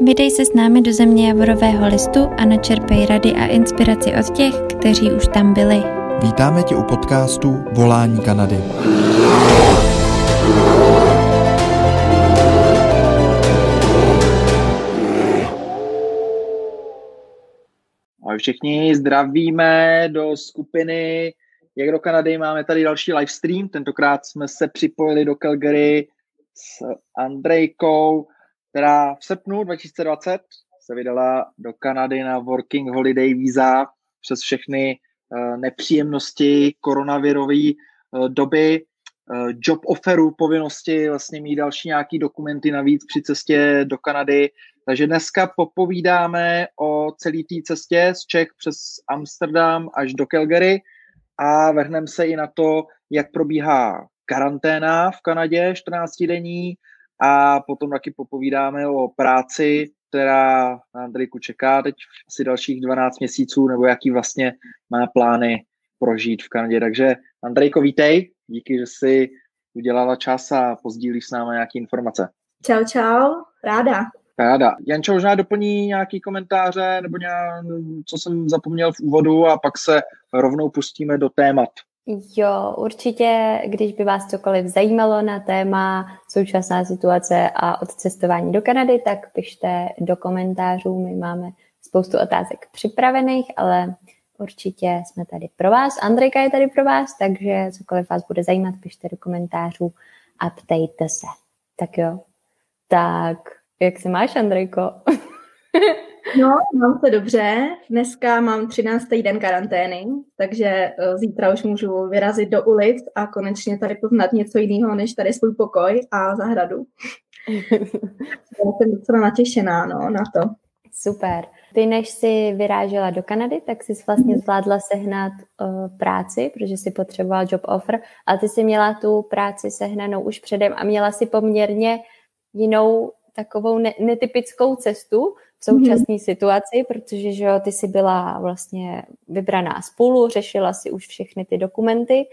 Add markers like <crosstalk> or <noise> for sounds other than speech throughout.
Vydej se s námi do země Javorového listu a načerpej rady a inspiraci od těch, kteří už tam byli. Vítáme tě u podcastu Volání Kanady. Ahoj všichni, zdravíme do skupiny Jak do Kanady. Máme tady další livestream. Tentokrát jsme se připojili do Calgary s Andrejkou, která v srpnu 2020 se vydala do Kanady na Working Holiday víza přes všechny uh, nepříjemnosti koronavirové uh, doby, uh, job offeru, povinnosti vlastně mít další nějaký dokumenty navíc při cestě do Kanady. Takže dneska popovídáme o celé té cestě z Čech přes Amsterdam až do Calgary a vrhneme se i na to, jak probíhá karanténa v Kanadě 14 denní a potom taky popovídáme o práci, která na Andrejku čeká teď asi dalších 12 měsíců, nebo jaký vlastně má plány prožít v Kanadě. Takže Andrejko, vítej, díky, že jsi udělala čas a pozdílíš s námi nějaké informace. Čau, čau, ráda. Ráda. Jančo možná doplní nějaký komentáře nebo nějak, co jsem zapomněl v úvodu a pak se rovnou pustíme do témat. Jo, určitě, když by vás cokoliv zajímalo na téma současná situace a odcestování do Kanady, tak pište do komentářů. My máme spoustu otázek připravených, ale určitě jsme tady pro vás. Andrejka je tady pro vás, takže cokoliv vás bude zajímat, pište do komentářů a ptejte se. Tak jo. Tak, jak se máš, Andrejko? <laughs> No, mám se dobře. Dneska mám 13. den karantény, takže eh, zítra už můžu vyrazit do ulic a konečně tady poznat něco jiného, než tady svůj pokoj a zahradu. <laughs> jsem docela natěšená no, na to. Super. Ty, než jsi vyrážela do Kanady, tak jsi vlastně mhm. zvládla sehnat uh, práci, protože jsi potřebovala job offer, ale ty jsi měla tu práci sehnanou už předem a měla si poměrně jinou takovou ne- netypickou cestu, současné mm-hmm. situaci, protože že jo, ty jsi byla vlastně vybraná spolu, řešila si už všechny ty dokumenty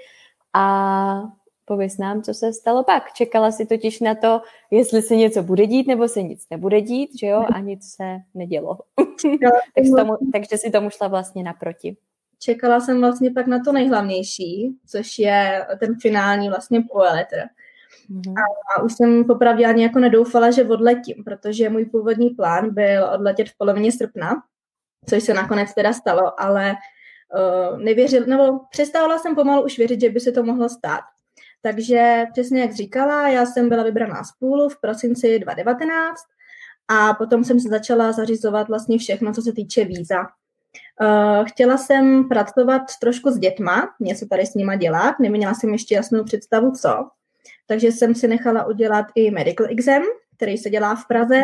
a pověs nám, co se stalo pak. Čekala si totiž na to, jestli se něco bude dít, nebo se nic nebude dít, že jo, a nic se nedělo. <laughs> <laughs> takže, tomu, takže si tomu šla vlastně naproti. Čekala jsem vlastně pak na to nejhlavnější, což je ten finální vlastně poeletter. Mm-hmm. A už jsem popravdě ani jako nedoufala, že odletím, protože můj původní plán byl odletět v polovině srpna, což se nakonec teda stalo, ale uh, nevěřil, nebo přestávala jsem pomalu už věřit, že by se to mohlo stát. Takže přesně jak říkala, já jsem byla vybraná z půlu v prosinci 2019 a potom jsem se začala zařizovat vlastně všechno, co se týče víza. Uh, chtěla jsem pracovat trošku s dětma, něco tady s nima dělat, neměla jsem ještě jasnou představu, co. Takže jsem si nechala udělat i medical exam, který se dělá v Praze.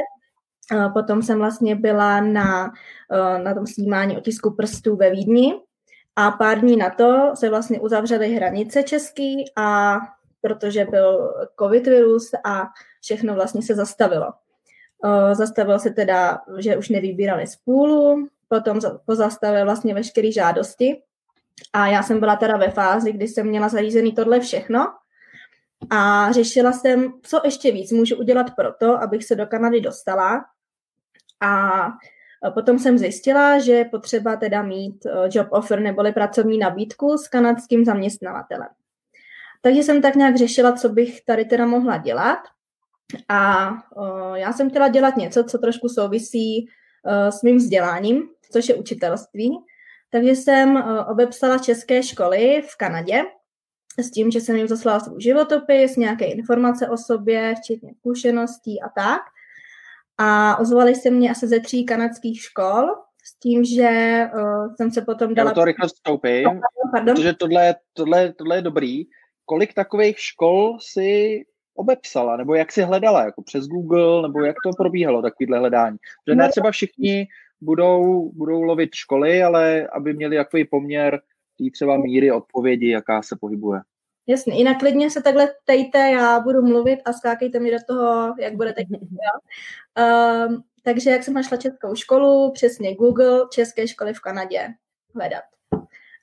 Potom jsem vlastně byla na, eh, na tom snímání otisku prstů ve Vídni a pár dní na to se vlastně uzavřely hranice český a protože byl covid virus a všechno vlastně se zastavilo. Eh, zastavilo se teda, že už nevybírali z půlu, potom pozastavil vlastně veškeré žádosti a já jsem byla teda ve fázi, kdy jsem měla zařízený tohle všechno a řešila jsem, co ještě víc můžu udělat pro to, abych se do Kanady dostala. A potom jsem zjistila, že je potřeba teda mít eh, job offer neboli pracovní nabídku s kanadským zaměstnavatelem. Takže jsem tak nějak řešila, co bych tady teda mohla dělat. A eh, já jsem chtěla dělat něco, co trošku souvisí s mým vzděláním, což je učitelství. Takže jsem obepsala české školy v Kanadě s tím, že jsem jim zaslala svůj životopis, nějaké informace o sobě, včetně zkušeností a tak. A ozvali se mě asi ze tří kanadských škol, s tím, že uh, jsem se potom dala... Já to rychle vstoupím, Pardon? protože tohle, tohle, tohle je dobrý. Kolik takových škol si obepsala, nebo jak si hledala, jako přes Google, nebo jak to probíhalo, takovýhle hledání? Že ne no. třeba všichni budou, budou lovit školy, ale aby měli takový poměr té třeba míry odpovědi, jaká se pohybuje. Jasně, jinak klidně se takhle ptejte, já budu mluvit a skákejte mi do toho, jak budete chtít. <laughs> Um, takže jak jsem našla českou školu, přesně Google, české školy v Kanadě hledat.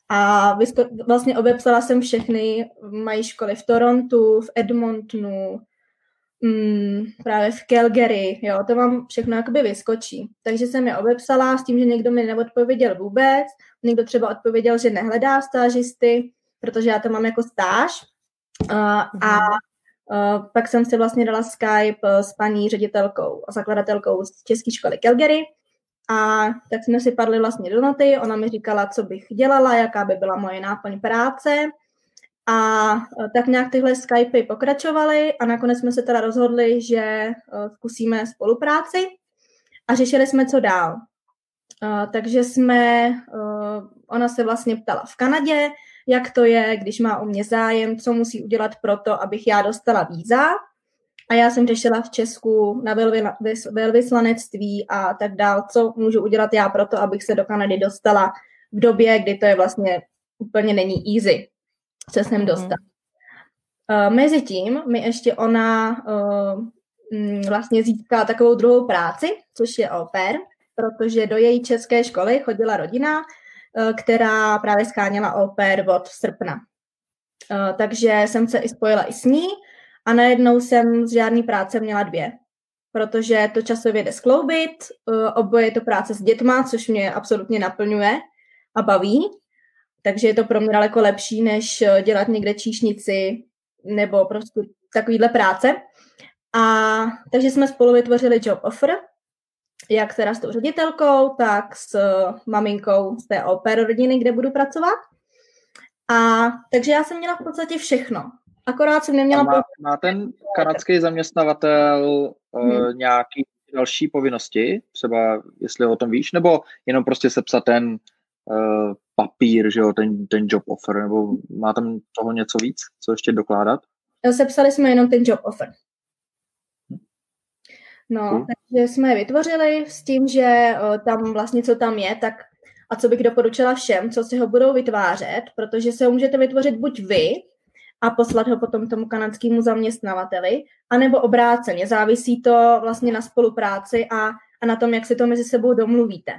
A vlastně obepsala jsem všechny, mají školy v Torontu, v Edmontonu, mm, právě v Calgary, jo, to vám všechno jakoby vyskočí. Takže jsem je obepsala s tím, že někdo mi neodpověděl vůbec, někdo třeba odpověděl, že nehledá stážisty, protože já to mám jako stáž. Uh, a uh, pak jsem si vlastně dala Skype s paní ředitelkou a zakladatelkou z České školy Calgary a tak jsme si padli vlastně do noty, ona mi říkala, co bych dělala, jaká by byla moje náplň práce a e, tak nějak tyhle Skypey pokračovaly a nakonec jsme se teda rozhodli, že e, zkusíme spolupráci a řešili jsme, co dál. E, takže jsme, ona se vlastně ptala v Kanadě, jak to je, když má o mě zájem, co musí udělat pro to, abych já dostala víza. A já jsem řešila v Česku na velvyslanectví a tak dál, co můžu udělat já pro to, abych se do Kanady dostala v době, kdy to je vlastně úplně není easy se sem mhm. dostat. Uh, mezi tím mi ještě ona uh, vlastně získala takovou druhou práci, což je au pair, protože do její české školy chodila rodina, uh, která právě scháněla au pair od srpna. Uh, takže jsem se i spojila i s ní a najednou jsem z žádné práce měla dvě, protože to časově jde skloubit, uh, oboje je to práce s dětma, což mě absolutně naplňuje a baví, takže je to pro mě daleko lepší, než eh, dělat někde číšnici nebo prostě takovýhle práce. A takže jsme spolu vytvořili job offer, jak teda s tou ředitelkou, tak s eh, maminkou z té oper rodiny, kde budu pracovat. A takže já jsem měla v podstatě všechno. Akorát jsem neměla... má, má ten kanadský zaměstnavatel hmm. uh, nějaký další povinnosti? Třeba, jestli o tom víš, nebo jenom prostě sepsat ten uh, papír, že jo, ten, ten job offer, nebo má tam toho něco víc, co ještě dokládat? Sepsali jsme jenom ten job offer. No, cool. takže jsme je vytvořili s tím, že o, tam vlastně, co tam je, tak a co bych doporučila všem, co si ho budou vytvářet, protože se ho můžete vytvořit buď vy a poslat ho potom tomu kanadskému zaměstnavateli, anebo obráceně. Závisí to vlastně na spolupráci a, a na tom, jak si to mezi sebou domluvíte.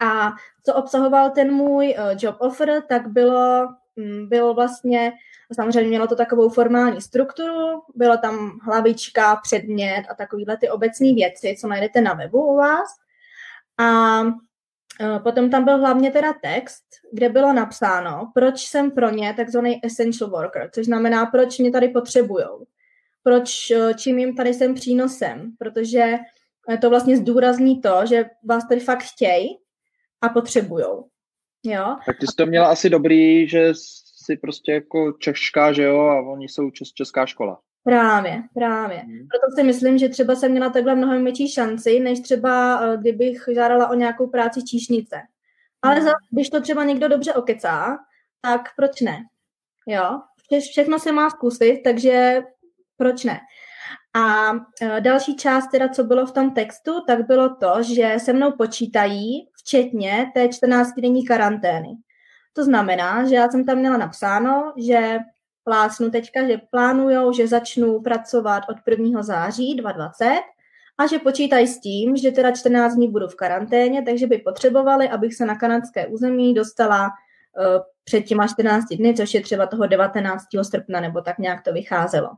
A co obsahoval ten můj uh, job offer, tak bylo, um, bylo vlastně, samozřejmě mělo to takovou formální strukturu, bylo tam hlavička, předmět a takovýhle ty obecné věci, co najdete na webu u vás. A uh, potom tam byl hlavně teda text, kde bylo napsáno, proč jsem pro ně takzvaný essential worker, což znamená, proč mě tady potřebujou, proč, uh, čím jim tady jsem přínosem, protože to vlastně zdůrazní to, že vás tady fakt chtějí a potřebujou. Jo? Tak ty jsi to měla asi dobrý, že si prostě jako češka, že jo, a oni jsou čes, česká škola. Právě, právě. Hmm. Proto si myslím, že třeba jsem měla takhle mnohem větší šanci, než třeba eh, kdybych žádala o nějakou práci číšnice. Ale hmm. za, když to třeba někdo dobře okecá, tak proč ne? Jo, Vše, všechno se má zkusit, takže proč ne? A e, další část, teda, co bylo v tom textu, tak bylo to, že se mnou počítají, včetně té 14-denní karantény. To znamená, že já jsem tam měla napsáno, že plásnu teďka, že plánujou, že začnu pracovat od 1. září 2020 a že počítají s tím, že teda 14 dní budu v karanténě, takže by potřebovali, abych se na kanadské území dostala uh, před těma 14 dny, což je třeba toho 19. srpna, nebo tak nějak to vycházelo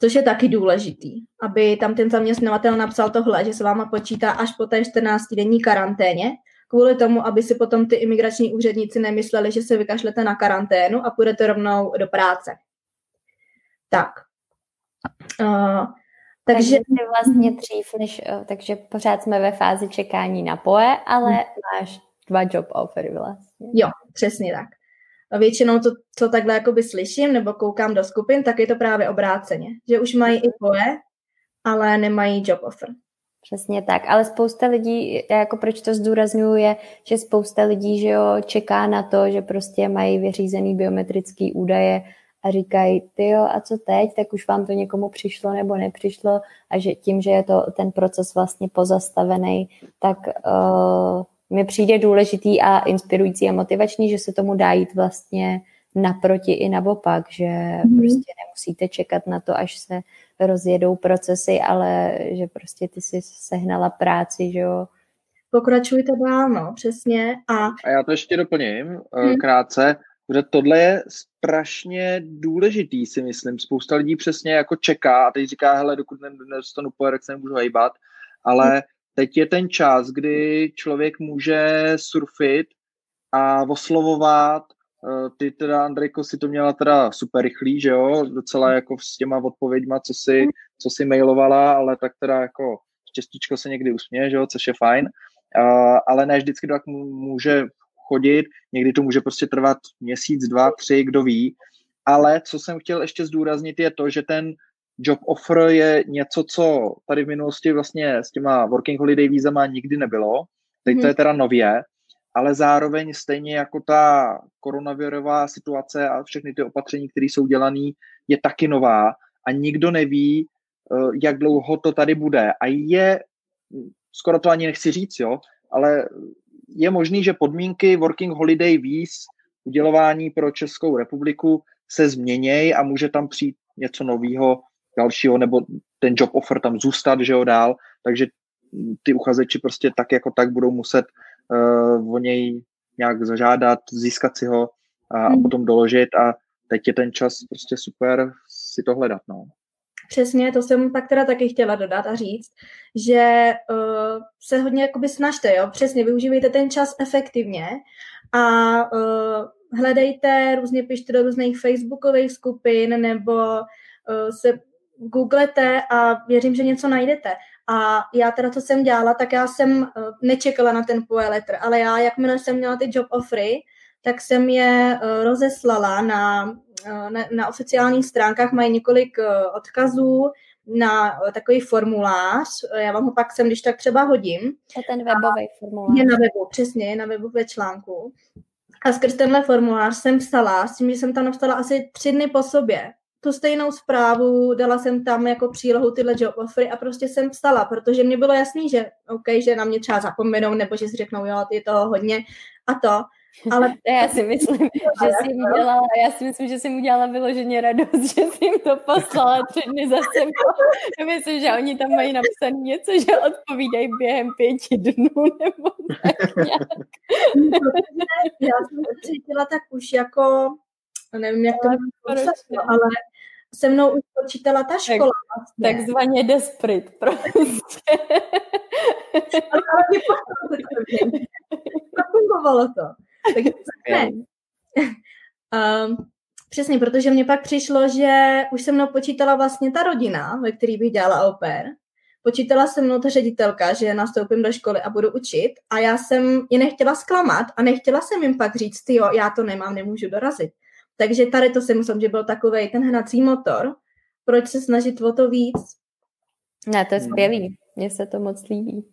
což je taky důležitý, aby tam ten zaměstnavatel napsal tohle, že se váma počítá až po té 14-denní karanténě, kvůli tomu, aby si potom ty imigrační úředníci nemysleli, že se vykašlete na karanténu a půjdete rovnou do práce. Tak. Uh, takže... takže vlastně dřív, než, uh, takže pořád jsme ve fázi čekání na poje, ale hmm. máš dva job offery vlastně. Jo, přesně tak. Většinou to, co takhle jakoby slyším nebo koukám do skupin, tak je to právě obráceně. Že už mají i poje, ale nemají job offer. Přesně tak, ale spousta lidí, jako proč to zdůraznuju, je, že spousta lidí, že jo, čeká na to, že prostě mají vyřízený biometrický údaje a říkají, ty jo, a co teď, tak už vám to někomu přišlo nebo nepřišlo? A že tím, že je to ten proces vlastně pozastavený, tak uh, mi přijde důležitý a inspirující a motivační, že se tomu dá jít vlastně naproti i naopak, že mm. prostě nemusíte čekat na to, až se rozjedou procesy, ale že prostě ty si sehnala práci, že jo. Pokračujte dál, no, přesně. A, a já to ještě doplním mm. krátce. Protože tohle je strašně důležitý, si myslím. Spousta lidí přesně jako čeká a teď říká, hele, dokud nedostanu pojer, tak se nemůžu hejbat, ale teď je ten čas, kdy člověk může surfit a oslovovat eh, ty teda, Andrejko, si to měla teda super rychlý, že jo, docela jako s těma odpověďma, co si, co si mailovala, ale tak teda jako štěstíčko se někdy usměje, že jo, což je fajn, uh, ale ne vždycky tak může chodit, někdy to může prostě trvat měsíc, dva, tři, kdo ví, ale co jsem chtěl ještě zdůraznit je to, že ten job offer je něco, co tady v minulosti vlastně s těma working holiday vízama nikdy nebylo, teď to je mhm. teda nově, ale zároveň stejně jako ta koronavirová situace a všechny ty opatření, které jsou dělané, je taky nová a nikdo neví, eh, jak dlouho to tady bude. A je, skoro to ani nechci říct, jo, ale je možný, že podmínky Working Holiday Víz udělování pro Českou republiku se změnějí a může tam přijít něco nového, dalšího, nebo ten job offer tam zůstat, že jo, dál, takže ty uchazeči prostě tak jako tak budou muset uh, o něj nějak zažádat, získat si ho a, a hmm. potom doložit a teď je ten čas prostě super si to hledat, no. Přesně, to jsem pak teda taky chtěla dodat a říct, že uh, se hodně jakoby snažte, jo, přesně, využívejte ten čas efektivně a uh, hledejte, různě pište do různých facebookových skupin nebo uh, se googlete a věřím, že něco najdete. A já teda, co jsem dělala, tak já jsem uh, nečekala na ten POE letter, ale já, jakmile jsem měla ty job offery, tak jsem je uh, rozeslala na Eh, na, na oficiálních stránkách mají několik eh, odkazů na eh, takový formulář. Já vám ho pak sem, když tak třeba hodím. Je ten webový formulář. Je na webu, přesně, je na webu ve článku. A skrz tenhle formulář jsem psala, s tím, že jsem tam napsala asi tři dny po sobě, tu stejnou zprávu, dala jsem tam jako přílohu tyhle job offery a prostě jsem psala, protože mě bylo jasný, že OK, že na mě třeba zapomenou, nebo že si řeknou, jo, je toho hodně a to. Ale <laughs> já si myslím, <laughs> že jsi jim udělala, já si myslím, že jsi mu udělala vyloženě radost, <laughs> že jsi jim to poslala tři dny za sebou. Já myslím, že oni tam mají napsané něco, že odpovídají během pěti dnů nebo tak nějak. Já jsem to cítila tak už jako, nevím, jak to bylo, ale se mnou už počítala ta škola. Tak, vlastně. Takzvaně desperate, prostě. ale fungovalo to. Takže <laughs> ne. Um, přesně, protože mě pak přišlo, že už se mnou počítala vlastně ta rodina, ve který bych dělala au pair. Počítala se mnou ta ředitelka, že nastoupím do školy a budu učit a já jsem je nechtěla zklamat a nechtěla jsem jim pak říct, jo, já to nemám, nemůžu dorazit. Takže tady to si myslím, že byl takový ten hnací motor, proč se snažit o to víc. Ne, to je skvělý, mně se to moc líbí.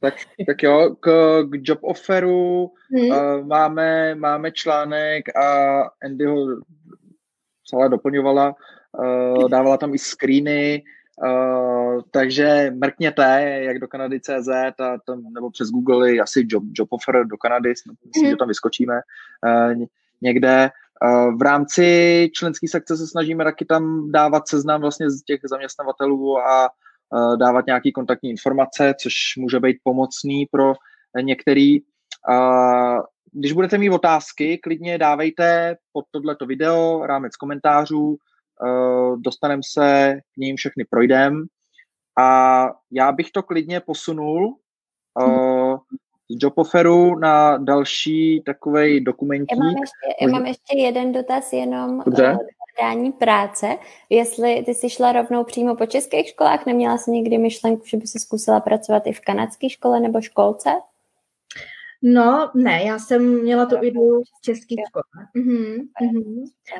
Tak, tak jo, k, k job offeru hmm. uh, máme, máme článek a Andy ho celé doplňovala, uh, dávala tam i screeny, uh, takže mrkněte, jak do Kanady CZ a tam, nebo přes Google asi job, job offer do Kanady, myslím, hmm. že tam vyskočíme uh, někde. Uh, v rámci členské sekce se snažíme taky tam dávat seznam vlastně z těch zaměstnavatelů a Eh, dávat nějaké kontaktní informace, což může být pomocný pro některý. Když budete mít otázky, klidně dávejte pod tohleto video rámec komentářů, eh, dostaneme se k ním, všechny projdem. A já bych to klidně posunul eh, z Joboferu na další takový dokumentík. Já mám, ještě, já mám ještě jeden dotaz jenom Dobře hledání práce, jestli ty jsi šla rovnou přímo po českých školách, neměla jsi někdy myšlenku, že by si zkusila pracovat i v kanadské škole nebo školce? No, ne, já jsem měla tu ideu v české škole.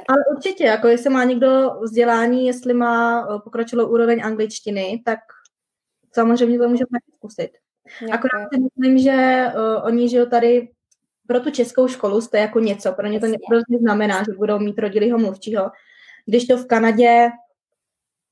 Ale určitě, jako jestli má někdo vzdělání, jestli má eh, pokročilou úroveň angličtiny, tak samozřejmě to může taky zkusit. Okay. Akorát si myslím, že uh, oni žijou tady pro tu českou školu jste jako něco, pro ně to prostě znamená, že budou mít rodilýho mluvčího, když to v Kanadě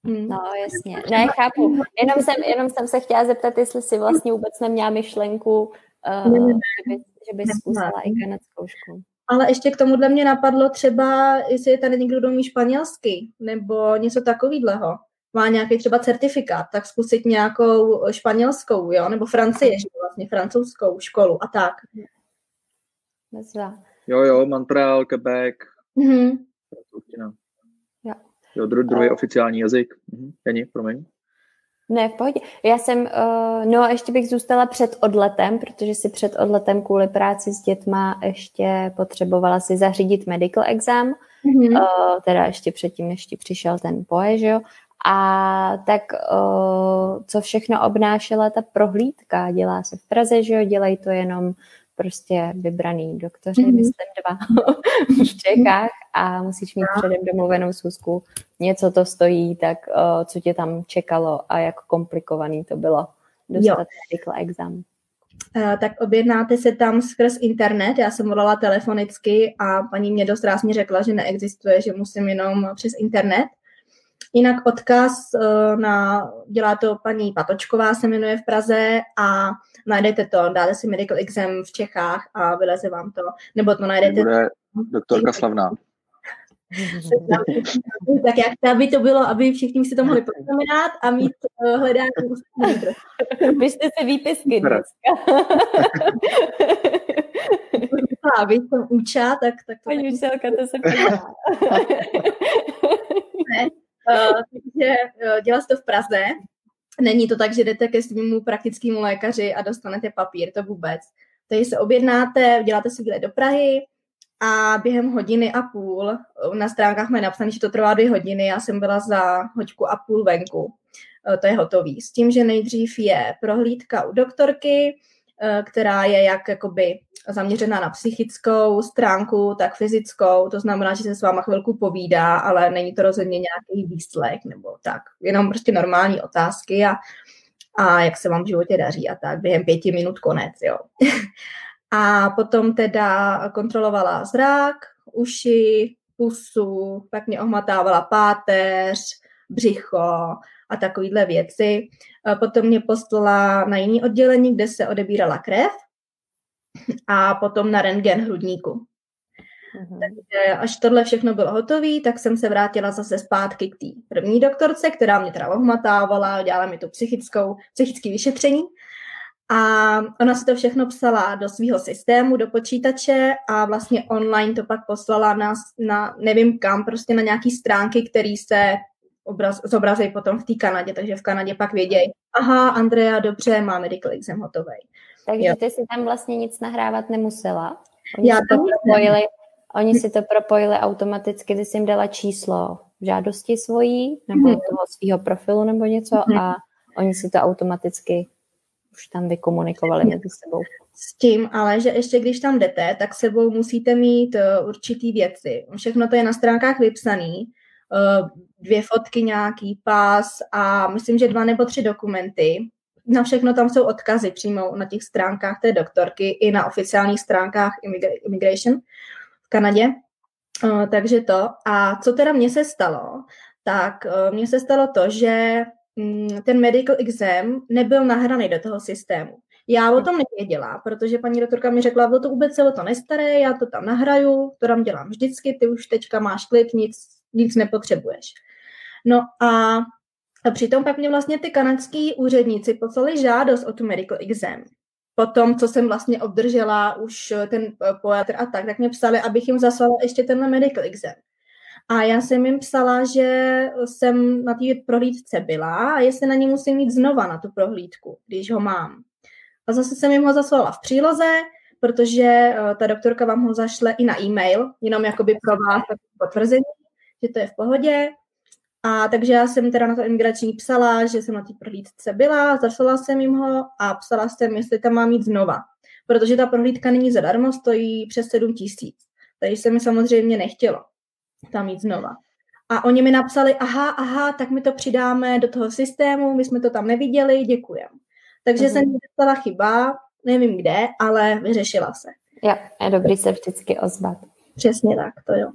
Hmm. No, jasně. Ne, chápu. Jenom jsem, jenom jsem se chtěla zeptat, jestli si vlastně vůbec neměla myšlenku, uh, ne, ne, že by, že by zkusila i kanadskou školu. Ale ještě k tomuhle mě napadlo třeba, jestli je tady někdo, kdo umí španělsky, nebo něco takového. Má nějaký třeba certifikát, tak zkusit nějakou španělskou, jo, nebo Francie, vlastně francouzskou školu a tak. Jo, jo, Montreal, Quebec. Mm-hmm. Jo. jo dru, druhý oficiální jazyk. Mhm. Jani, promiň. Ne, v pohodě. Já jsem, uh, no ještě bych zůstala před odletem, protože si před odletem kvůli práci s dětma ještě potřebovala si zařídit medical exam, mm-hmm. uh, teda ještě předtím, ještě přišel ten poje, že jo, a tak uh, co všechno obnášela ta prohlídka, dělá se v Praze, že jo, dělají to jenom prostě vybraný doktoři, mm-hmm. myslím dva <laughs> v Čechách a musíš mít předem domluvenou schůzku. Něco to stojí, tak uh, co tě tam čekalo a jak komplikovaný to bylo dostat rychle exam. Uh, tak objednáte se tam skrz internet, já jsem volala telefonicky a paní mě dost rázně řekla, že neexistuje, že musím jenom přes internet. Jinak odkaz uh, na, dělá to paní Patočková, se jmenuje v Praze a najdete to, dáte si medical exam v Čechách a vyleze vám to, nebo to najdete. Bude doktorka Slavná. <laughs> tak jak aby to bylo, aby všichni si to mohli poznamenat a mít uh, hledání Pište si výpisky dneska. <laughs> a vy jsem učá, tak, tak to Paní učitelka, to se <laughs> takže uh, dělá se to v Praze. Není to tak, že jdete ke svému praktickému lékaři a dostanete papír, to vůbec. Takže se objednáte, děláte si výlet do Prahy, a během hodiny a půl, na stránkách mají napsané, že to trvá dvě hodiny, já jsem byla za hoďku a půl venku. To je hotový. S tím, že nejdřív je prohlídka u doktorky, která je jak jakoby zaměřená na psychickou stránku, tak fyzickou, to znamená, že se s váma chvilku povídá, ale není to rozhodně nějaký výslech nebo tak, jenom prostě normální otázky a, a jak se vám v životě daří a tak, během pěti minut konec, jo. <laughs> A potom teda kontrolovala zrak, uši, pusu, pak mě ohmatávala páteř, břicho a takovýhle věci. Potom mě poslala na jiný oddělení, kde se odebírala krev a potom na rentgen hrudníku. Uhum. Takže až tohle všechno bylo hotové, tak jsem se vrátila zase zpátky k té první doktorce, která mě teda ohmatávala, dělala mi tu psychickou, psychické vyšetření. A ona si to všechno psala do svého systému, do počítače a vlastně online to pak poslala na, na nevím kam, prostě na nějaký stránky, které se obraz, zobrazí potom v té Kanadě, takže v Kanadě pak vědějí, aha, Andrea, dobře, má medical exam hotový. Takže jo. ty si tam vlastně nic nahrávat nemusela? Oni Já si to propojili, oni si to propojili automaticky, ty jsi jim dala číslo žádosti svojí, nebo hmm. toho svého profilu nebo něco hmm. a oni si to automaticky už tam vykomunikovali mezi sebou. S tím, ale že ještě když tam jdete, tak sebou musíte mít uh, určitý věci. Všechno to je na stránkách vypsaný. Uh, dvě fotky nějaký, pás a myslím, že dva nebo tři dokumenty. Na všechno tam jsou odkazy přímo na těch stránkách té doktorky i na oficiálních stránkách Immigration v Kanadě. Uh, takže to. A co teda mně se stalo? Tak uh, mně se stalo to, že Mm, ten medical exam nebyl nahraný do toho systému. Já o tom nevěděla, protože paní doktorka mi řekla, bylo to vůbec se o to nestaré, já to tam nahraju, to tam dělám vždycky, ty už teďka máš klid, nic, nic nepotřebuješ. No a, přitom pak mě vlastně ty kanadský úředníci poslali žádost o tu medical exam. Potom, co jsem vlastně obdržela už ten poetr a tak, tak mě psali, abych jim zaslala ještě ten medical exam. A já jsem jim psala, že jsem na té prohlídce byla a jestli na ní musím mít znova na tu prohlídku, když ho mám. A zase jsem jim ho zaslala v příloze, protože eh, ta doktorka vám ho zašle i na e-mail, jenom jakoby pro vás potvrzení, že to je v pohodě. A takže já jsem teda na to imigrační psala, že jsem na té prohlídce byla, zaslala jsem jim ho a psala jsem, jestli tam mám mít znova. Protože ta prohlídka není zadarmo, stojí přes 7 tisíc. Takže se mi samozřejmě nechtělo tam jít znova. A oni mi napsali, aha, aha, tak my to přidáme do toho systému, my jsme to tam neviděli, děkujem. Takže mm-hmm. jsem dostala chyba, nevím kde, ale vyřešila se. Jo, je dobrý se vždycky ozvat. Přesně tak, to jo.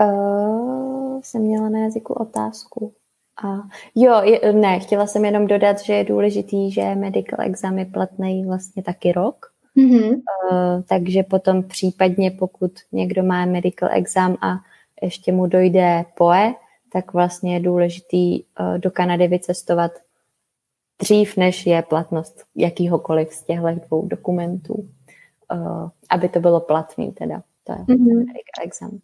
Uh, jsem měla na jazyku otázku. A jo, je, ne, chtěla jsem jenom dodat, že je důležitý, že medical exam je platný vlastně taky rok, Mm-hmm. Uh, takže potom případně, pokud někdo má medical exam a ještě mu dojde POE, tak vlastně je důležitý uh, do Kanady vycestovat dřív, než je platnost jakýhokoliv z těchto dvou dokumentů. uh, aby to bylo platný teda. To je mm-hmm. exam.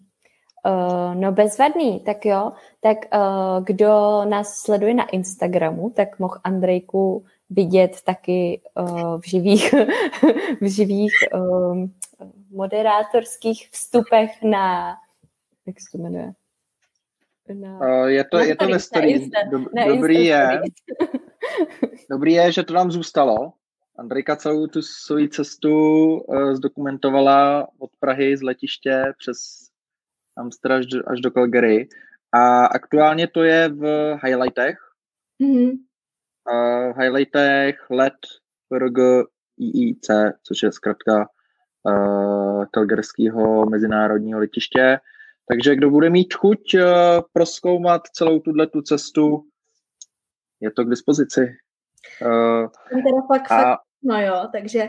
Uh, no bezvadný, tak jo. Tak uh, kdo nás sleduje na Instagramu, tak mohl Andrejku vidět taky uh, v živých, <laughs> v živých um, moderátorských vstupech na, jak se to jmenuje? Na, uh, je to, na je to ve story. Dob, dobrý je, <laughs> dobrý je, že to nám zůstalo. Andrejka celou tu svoji cestu uh, zdokumentovala od Prahy z letiště přes Amsterdam až do, až do Calgary. A aktuálně to je v highlightech. Mm-hmm. Uh, v highlightech let RG IIC, což je zkrátka uh, Calgaryského mezinárodního letiště. Takže kdo bude mít chuť uh, proskoumat celou tuhle tu cestu, je to k dispozici. Uh, teda fakt, a... fakt, no jo, takže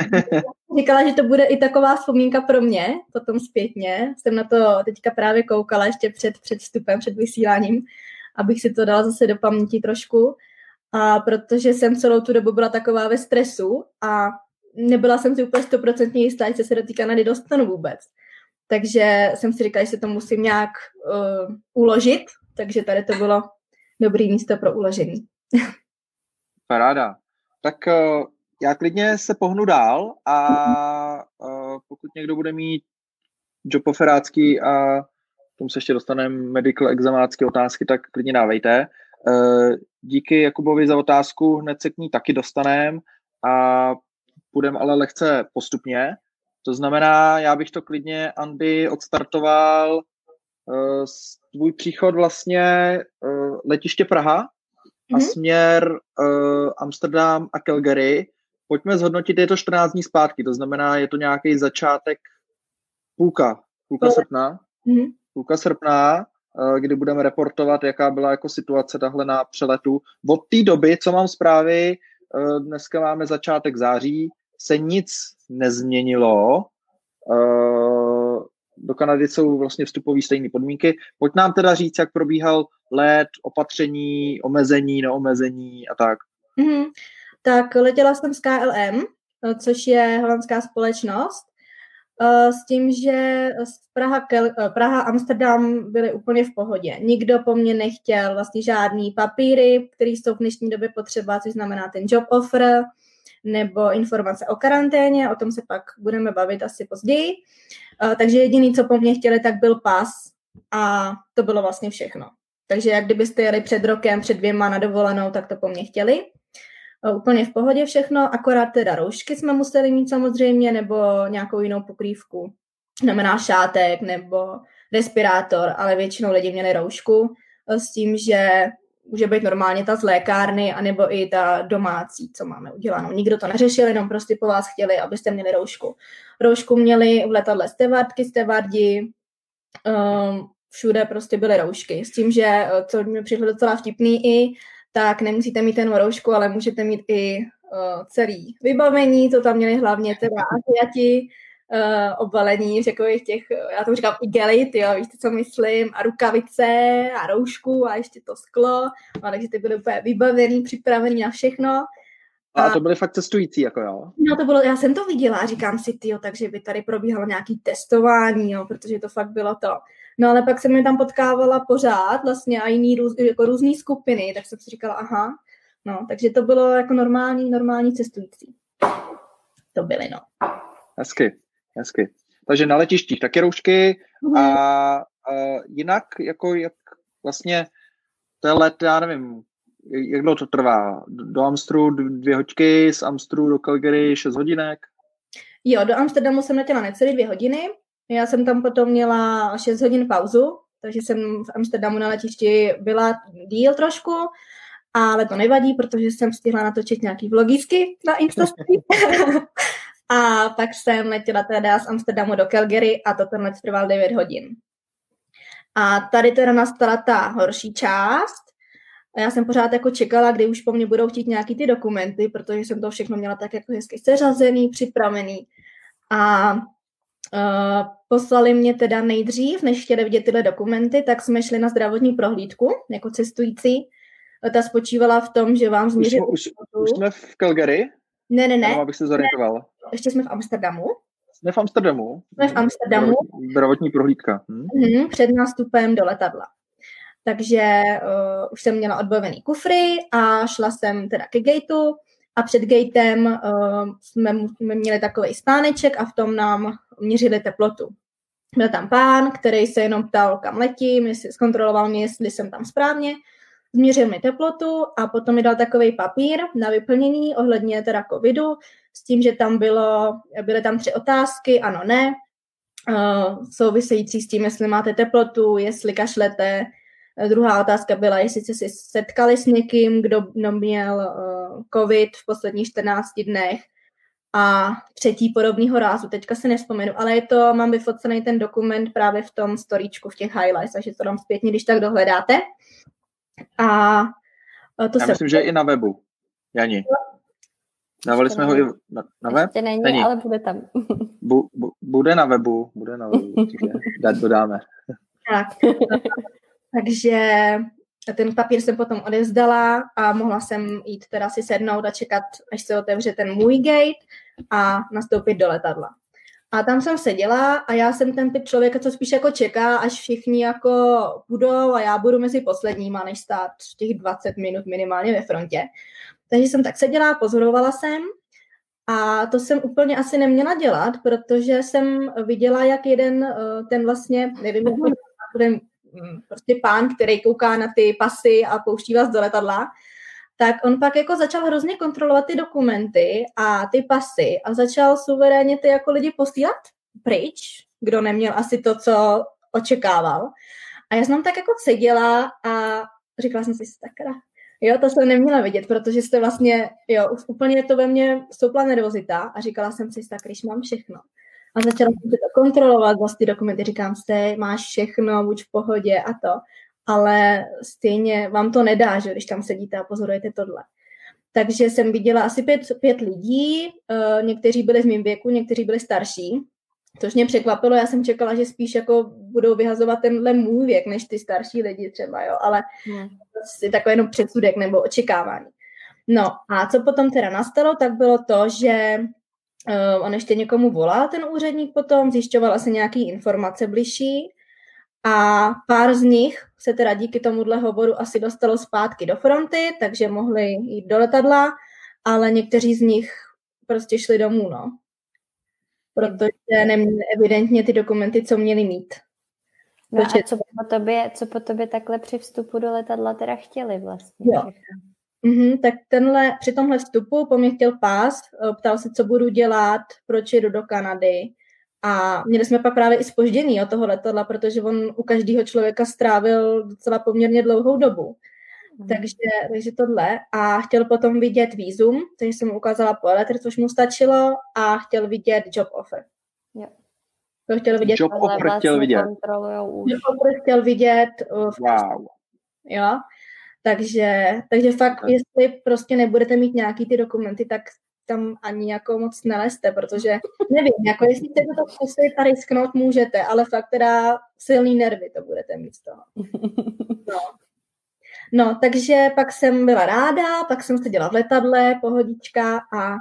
<laughs> říkala, že to bude i taková vzpomínka pro mě, potom zpětně. Jsem na to teďka právě koukala ještě před, před vstupem, před vysíláním, abych si to dala zase do paměti trošku. A protože jsem celou tu dobu byla taková ve stresu a nebyla jsem si úplně stoprocentně jistá, jestli se do té Kanady dostanu vůbec. Takže jsem si říkala, že se to musím nějak uh, uložit, takže tady to bylo dobrý místo pro uložení. <laughs> Paráda. Tak uh, já klidně se pohnu dál a uh, pokud někdo bude mít joboferácký a tomu se ještě dostaneme medical examácké otázky, tak klidně dávejte. Uh, díky Jakubovi za otázku, hned se k ní taky dostaneme a půjdeme ale lehce postupně. To znamená, já bych to klidně, Andy, odstartoval uh, tvůj příchod vlastně uh, letiště Praha a mm-hmm. směr uh, Amsterdam a Calgary. Pojďme zhodnotit, je to 14 dní zpátky, to znamená, je to nějaký začátek půlka, půlka no. srpna, mm-hmm. půlka srpna, uh, kdy budeme reportovat, jaká byla jako situace tahle na přeletu. Od té doby, co mám zprávy, uh, dneska máme začátek září, se nic nezměnilo. Uh, do Kanady jsou vlastně vstupové stejné podmínky. Pojď nám teda říct, jak probíhal let, opatření, omezení, neomezení a tak. Mm-hmm. Tak letěla jsem s KLM, což je holandská společnost, eh, s tím, že Praha, eh, Praha, Amsterdam byly úplně v pohodě. Nikdo po mně nechtěl vlastně žádný papíry, které jsou v dnešní době potřeba, což znamená ten job offer, nebo informace o karanténě, o tom se pak budeme bavit asi později. Takže jediný, co po mně chtěli, tak byl pas a to bylo vlastně všechno. Takže jak kdybyste jeli před rokem, před dvěma na dovolenou, tak to po mně chtěli. Úplně v pohodě všechno, akorát teda roušky jsme museli mít samozřejmě, nebo nějakou jinou pokrývku. Znamená šátek nebo respirátor, ale většinou lidi měli roušku s tím, že může být normálně ta z lékárny, anebo i ta domácí, co máme udělanou. Nikdo to neřešil, jenom prostě po vás chtěli, abyste měli roušku. Roušku měli v letadle stevardky, stevardi, um, všude prostě byly roušky. S tím, že, co mi přišlo docela vtipný i, tak nemusíte mít jenom roušku, ale můžete mít i uh, celý vybavení, to tam měli hlavně teda Asiati, uh, obalení v takových těch, já to říkám igelit, jo, víš, co myslím, a rukavice a roušku a ještě to sklo, a takže ty byly úplně vybavený, připravený na všechno. A, a to byly fakt cestující, jako jo? No to bylo, já jsem to viděla a říkám si, ty, takže by tady probíhalo nějaký testování, jo, protože to fakt bylo to. No ale pak jsem mi tam potkávala pořád vlastně a jiný růz, jako různý skupiny, tak jsem si říkala, aha, no, takže to bylo jako normální, normální cestující. To byly, no. Hezky. Hezky. Takže na letištích taky roušky mm. a, a jinak, jako jak vlastně to je let, já nevím, jak dlouho to trvá? Do Amstru dvě hoďky, z Amstru do Calgary šest hodinek? Jo, do Amsterdamu jsem letěla necelé dvě hodiny. Já jsem tam potom měla šest hodin pauzu, takže jsem v Amsterdamu na letišti byla díl trošku, ale to nevadí, protože jsem stihla natočit nějaký vlogísky na Instastory. <laughs> A pak jsem letěla teda z Amsterdamu do Calgary a to ten let trval 9 hodin. A tady teda nastala ta horší část. A já jsem pořád jako čekala, kdy už po mně budou chtít nějaký ty dokumenty, protože jsem to všechno měla tak jako hezky seřazený, připravený. A uh, poslali mě teda nejdřív, než chtěli vidět tyhle dokumenty, tak jsme šli na zdravotní prohlídku jako cestující. Ta spočívala v tom, že vám změřili... Už, už, už jsme v Calgary? Ne, ne, ne. Jenom abych se zorientoval. ještě jsme v Amsterdamu. Jsme v Amsterdamu. Jsme v Amsterdamu. Zdravotní prohlídka. Hm? Mm, před nástupem do letadla. Takže uh, už jsem měla odbavený kufry a šla jsem teda ke gateu a před gatem uh, jsme, jsme měli takový stáneček a v tom nám měřili teplotu. Byl tam pán, který se jenom ptal, kam letím, jestli zkontroloval mě, jestli jsem tam správně, změřil mi teplotu a potom mi dal takový papír na vyplnění ohledně teda covidu, s tím, že tam bylo, byly tam tři otázky, ano, ne, uh, související s tím, jestli máte teplotu, jestli kašlete, Druhá otázka byla, jestli jste se setkali s někým, kdo měl uh, covid v posledních 14 dnech. A třetí podobného rázu, teďka se nespomenu, ale je to, mám vyfocený ten dokument právě v tom storíčku, v těch highlights, takže to dám zpětně, když tak dohledáte. A to Já se... myslím, že i na webu, Jani. Dávali jsme ho i na, na web? Ještě není, není, ale bude tam. <laughs> Bu, bu, bude na webu, bude na webu, dát dodáme. Tak, <laughs> takže ten papír jsem potom odevzdala a mohla jsem jít teda si sednout a čekat, až se otevře ten můj gate a nastoupit do letadla. A tam jsem seděla a já jsem ten typ člověka, co spíš jako čeká, až všichni jako budou a já budu mezi posledníma, než stát těch 20 minut minimálně ve frontě. Takže jsem tak seděla, pozorovala jsem a to jsem úplně asi neměla dělat, protože jsem viděla, jak jeden eh, ten vlastně, nevím, jak Mm, <laughs> prostě pán, který kouká na ty pasy a pouští vás do letadla, tak on pak jako začal hrozně kontrolovat ty dokumenty a ty pasy a začal suverénně ty jako lidi posílat pryč, kdo neměl asi to, co očekával. A já jsem tak jako seděla a říkala jsem si, sakra, jo, to jsem neměla vidět, protože jste vlastně, jo, úplně to ve mně stoupla nervozita a říkala jsem si, tak když mám všechno, a začala jsem to kontrolovat, vlastně dokumenty, říkám se, máš všechno, buď v pohodě a to, ale stejně vám to nedá, že když tam sedíte a pozorujete tohle. Takže jsem viděla asi pět, pět lidí, uh, někteří byli z mým věku, někteří byli starší, což mě překvapilo, já jsem čekala, že spíš jako budou vyhazovat tenhle můj věk, než ty starší lidi třeba, jo, ale hmm. je takový jenom předsudek nebo očekávání. No a co potom teda nastalo, tak bylo to, že Uh, on ještě někomu volal, ten úředník potom, zjišťoval asi nějaký informace bližší a pár z nich se teda díky tomuhle hovoru asi dostalo zpátky do fronty, takže mohli jít do letadla, ale někteří z nich prostě šli domů, no. Protože neměli evidentně ty dokumenty, co měli mít. No a co po, tobě, co po tobě takhle při vstupu do letadla teda chtěli vlastně? Jo. Mm-hmm, tak tenhle, při tomhle vstupu po mě chtěl pás, eh, ptal se, co budu dělat, proč jedu do Kanady. A měli jsme pak právě i spožděný od toho letadla, protože on u každého člověka strávil docela poměrně dlouhou dobu. Mm. Takže, takže tohle. A chtěl potom vidět výzum, takže jsem mu ukázala po letr, což mu stačilo, a chtěl vidět job offer. Jo. To chtěl vidět. Job offer chtěl vidět. Job offer chtěl vidět. Uh, wow. Jo. Takže, takže fakt, jestli prostě nebudete mít nějaký ty dokumenty, tak tam ani jako moc neleste, protože <laughs> nevím, jako jestli chcete to zkusit a risknout, můžete, ale fakt teda silný nervy to budete mít z toho. <laughs> No. no, takže pak jsem byla ráda, pak jsem seděla v letadle, pohodička a,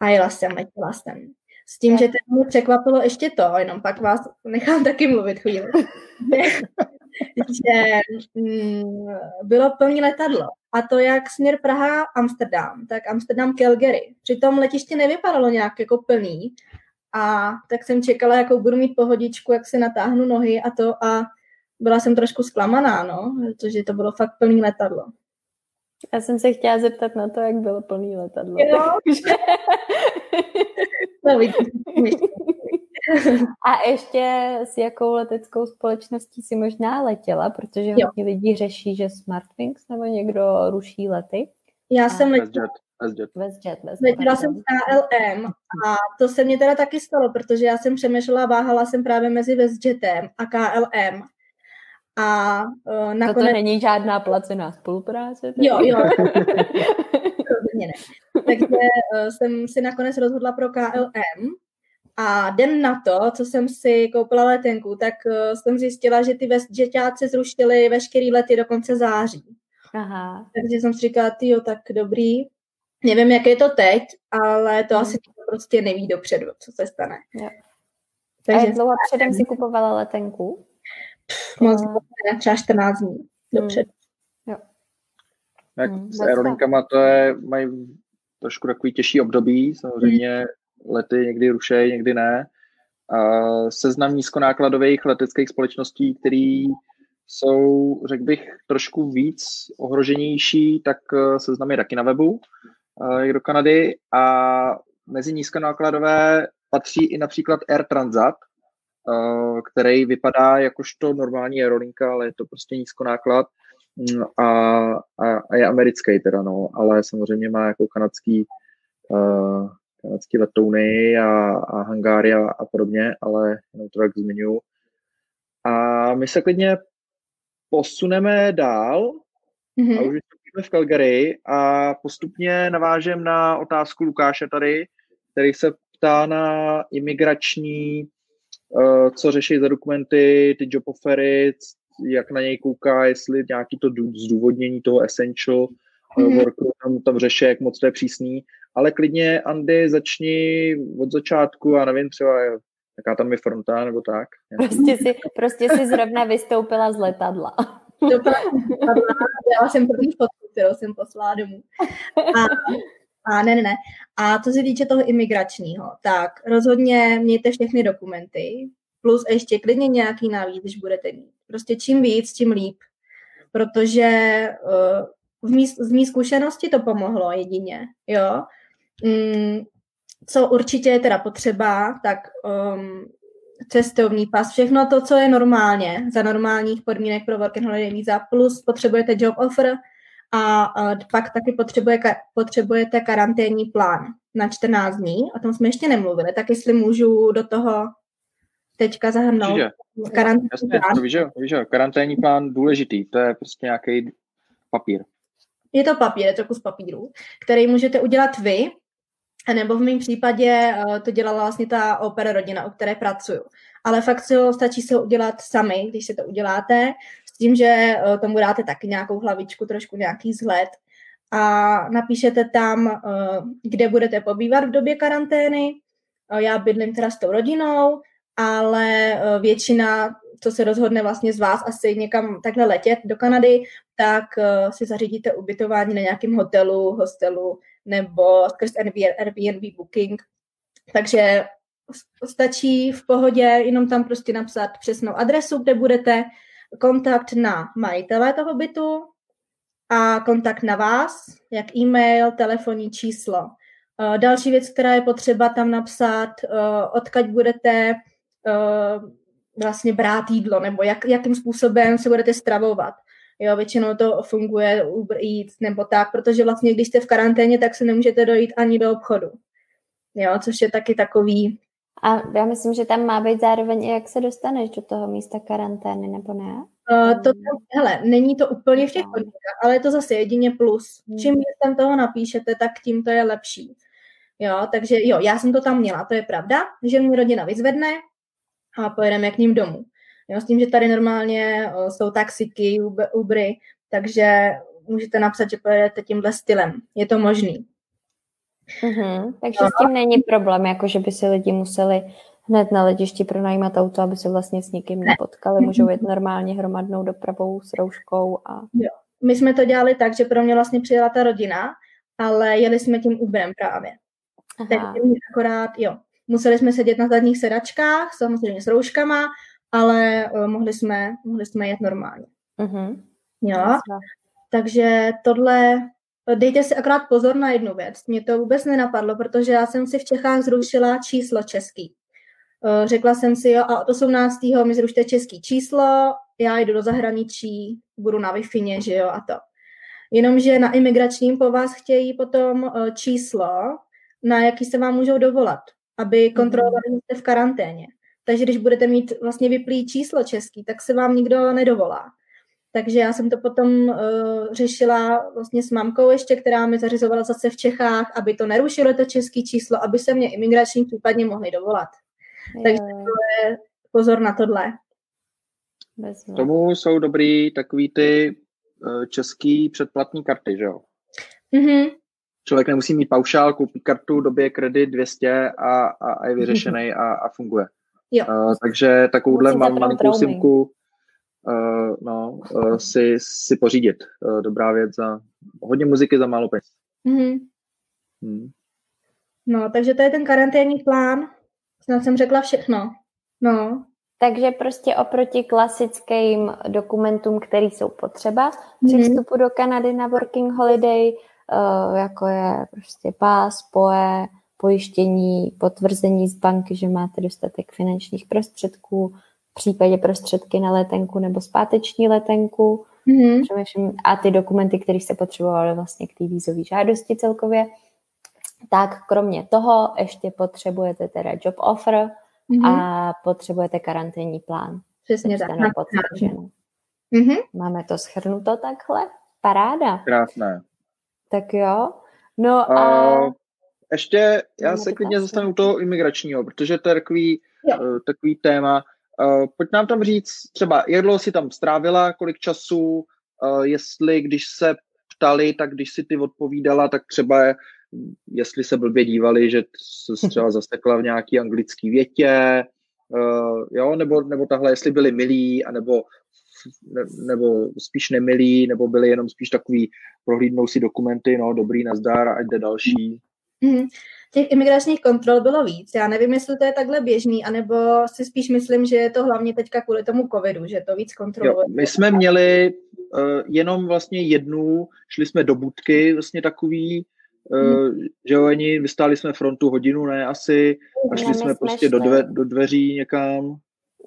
a jela jsem, letěla jsem. S tím, že to mě překvapilo ještě to, jenom pak vás nechám taky mluvit chvíli. <laughs> že mm, bylo plný letadlo. A to jak směr Praha, Amsterdam, tak Amsterdam, Calgary. Přitom letiště nevypadalo nějak jako plný. A tak jsem čekala, jakou budu mít pohodičku, jak se natáhnu nohy a to. A byla jsem trošku zklamaná, no, protože to bylo fakt plný letadlo. Já jsem se chtěla zeptat na to, jak bylo plný letadlo. Jo. <laughs> no, vidíš, <laughs> A ještě s jakou leteckou společností si možná letěla, protože jo. hodně lidí řeší, že Smartwings nebo někdo ruší lety. Já a... jsem letěla. WestJet. WestJet, Letěla jsem s KLM a to se mě teda taky stalo, protože já jsem přemýšlela, váhala jsem právě mezi WestJetem a KLM. A uh, nakonec... To není žádná placená spolupráce? Tedy? Jo, jo. <laughs> ne. Takže uh, jsem si nakonec rozhodla pro KLM a den na to, co jsem si koupila letenku, tak uh, jsem zjistila, že ty WestJetáci zrušili veškerý lety do konce září. Aha. Takže jsem si říkala, jo, tak dobrý. Nevím, jak je to teď, ale to hmm. asi prostě neví dopředu, co se stane. Jo. Takže a jak dlouho předem si kupovala letenku? Moc uh, třeba 14 dní dopředu. Hmm. Jo. Jak hmm, s aerolinkama to je, mají trošku takový těžší období, samozřejmě hmm. Lety někdy rušejí, někdy ne. A seznam nízkonákladových leteckých společností, který jsou, řekl bych, trošku víc ohroženější, tak eh, seznam je taky na webu, jak eh, do Kanady. A mezi nízkonákladové patří i například Air Transat, eh, který vypadá jakožto normální aerolinka, ale je to prostě nízkonáklad mm, a, a, a je americký teda, no, ale samozřejmě má jako kanadský, uh, kanadský letouny a, a hangáry a, a podobně, ale jenom to tak zmiňuji. A my se klidně posuneme dál mm-hmm. a už jsme v Calgary a postupně navážem na otázku Lukáše tady, který se ptá na imigrační, uh, co řeší za dokumenty, ty job offery, jak na něj kouká, jestli nějaký to zdůvodnění toho essential mm-hmm. worku tam, tam řeší, jak moc to je přísný. Ale klidně, Andy, začni od začátku, a nevím, třeba jaká tam je fronta, nebo tak. Prostě si, prostě si zrovna vystoupila z letadla. Já jsem první fotku, kterou jsem poslala domů. A, a ne, ne, ne. A co se týče toho imigračního, tak rozhodně mějte všechny dokumenty, plus ještě klidně nějaký navíc, když budete mít. Prostě čím víc, tím líp. Protože uh, v mý, z mý zkušenosti to pomohlo jedině, jo. Mm, co určitě je teda potřeba, tak um, cestovní pas, všechno to, co je normálně, za normálních podmínek pro work and holiday visa, plus potřebujete job offer a, a pak taky potřebuje, potřebujete karanténní plán na 14 dní, o tom jsme ještě nemluvili, tak jestli můžu do toho teďka zahrnout karanténní Jasně, plán. To víš, víš, karanténní plán důležitý, to je prostě nějaký papír. Je to papír, je to kus papíru, který můžete udělat vy, nebo v mém případě uh, to dělala vlastně ta opera rodina, o které pracuju. Ale fakt si stačí se udělat sami, když si to uděláte, s tím, že uh, tomu dáte taky nějakou hlavičku, trošku nějaký vzhled a napíšete tam, uh, kde budete pobývat v době karantény. Já bydlím teda s tou rodinou, ale většina, co se rozhodne vlastně z vás asi někam takhle letět do Kanady, tak si zařídíte ubytování na nějakém hotelu, hostelu, nebo skrz Airbnb booking. Takže stačí v pohodě jenom tam prostě napsat přesnou adresu, kde budete, kontakt na majitele toho bytu a kontakt na vás, jak e-mail, telefonní číslo. Eh, další věc, která je potřeba tam napsat, eh, odkaď budete eh, vlastně brát jídlo, nebo jak, jakým způsobem se budete stravovat. Jo, většinou to funguje Uber Eats nebo tak, protože vlastně když jste v karanténě, tak se nemůžete dojít ani do obchodu. Jo, což je taky takový... A já myslím, že tam má být zároveň i jak se dostaneš do toho místa karantény, nebo ne? Uh, to tam, hele, není to úplně v těch podmínkách, ale je to zase jedině plus. Hmm. Čím víc tam toho napíšete, tak tím to je lepší. Jo, takže jo, já jsem to tam měla, to je pravda, že mě rodina vyzvedne a pojedeme k ním domů. Jo, s tím, že tady normálně jsou taxiky, Ubery, takže můžete napsat, že pojedete tímhle stylem. Je to možný. Mm-hmm. Takže no. s tím není problém, jako že by si lidi museli hned na letišti pronajímat auto, aby se vlastně s nikým nepotkali. Můžou jít normálně hromadnou dopravou s rouškou. A... Jo. My jsme to dělali tak, že pro mě vlastně přijela ta rodina, ale jeli jsme tím Uberem právě. Aha. Takže akorát, jo, museli jsme sedět na zadních sedačkách, samozřejmě s rouškama, ale uh, mohli, jsme, mohli jsme jet normálně. Uh-huh. Jo? Takže tohle, dejte si akorát pozor na jednu věc. Mě to vůbec nenapadlo, protože já jsem si v Čechách zrušila číslo český. Uh, řekla jsem si, jo, a od 18. mi zrušte český číslo, já jdu do zahraničí, budu na wi že jo, a to. Jenomže na imigračním po vás chtějí potom uh, číslo, na jaký se vám můžou dovolat, aby kontrolovali, že jste v karanténě. Takže když budete mít vlastně vyplý číslo český, tak se vám nikdo nedovolá. Takže já jsem to potom uh, řešila vlastně s mamkou ještě, která mi zařizovala zase v Čechách, aby to nerušilo to české číslo, aby se mě imigrační případně mohli dovolat. Jo. Takže to je pozor na tohle. K tomu jsou dobrý takový ty uh, český předplatní karty, že jo? Mhm. člověk nemusí mít paušál, koupí kartu, době kredit 200 a, a, a je vyřešený a, a funguje. Jo. Uh, takže takovouhle mám malinkou simku uh, no, uh, si, si pořídit. Uh, dobrá věc za hodně muziky za málo peněz. Mm-hmm. Hmm. No, takže to je ten karanténní plán. Snad jsem řekla všechno. No. Takže prostě oproti klasickým dokumentům, které jsou potřeba při mm-hmm. vstupu do Kanady na working holiday, uh, jako je prostě pás, poe, pojištění, potvrzení z banky, že máte dostatek finančních prostředků, v případě prostředky na letenku nebo zpáteční letenku. Mm-hmm. A ty dokumenty, které se potřebovaly vlastně k té vízové žádosti celkově. Tak kromě toho ještě potřebujete teda job offer mm-hmm. a potřebujete karanténní plán. Přesně tak. Mm-hmm. Máme to schrnuto takhle? Paráda. Krásné. Tak jo. No a... Uh, ještě já se klidně zastanu u toho imigračního, protože to je takový, uh, takový téma. Uh, pojď nám tam říct třeba, jak dlouho si tam strávila, kolik času, uh, jestli když se ptali, tak když si ty odpovídala, tak třeba jestli se blbě dívali, že se <laughs> třeba zastekla v nějaký anglický větě, uh, jo, nebo, nebo tahle, jestli byli milí, anebo ne, nebo spíš nemilí, nebo byli jenom spíš takový, prohlídnou si dokumenty, no dobrý, nazdar, ať jde další. Mm-hmm. Těch imigračních kontrol bylo víc. Já nevím, jestli to je takhle běžný, anebo si spíš myslím, že je to hlavně teďka kvůli tomu covidu, že to víc kontroluje. my jsme měli uh, jenom vlastně jednu, šli jsme do budky, vlastně takový, Uh, že jo, ani vystáli jsme frontu hodinu, ne asi, a šli no, jsme prostě šli. do, dve, do dveří někam.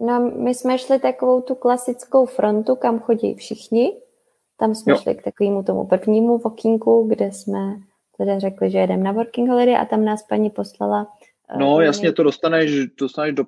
No, my jsme šli takovou tu klasickou frontu, kam chodí všichni. Tam jsme jo. šli k takovému tomu prvnímu vokínku, kde jsme teda řekli, že jedeme na working holiday a tam nás paní poslala. Uh, no, jasně, to dostaneš, dostaneš do,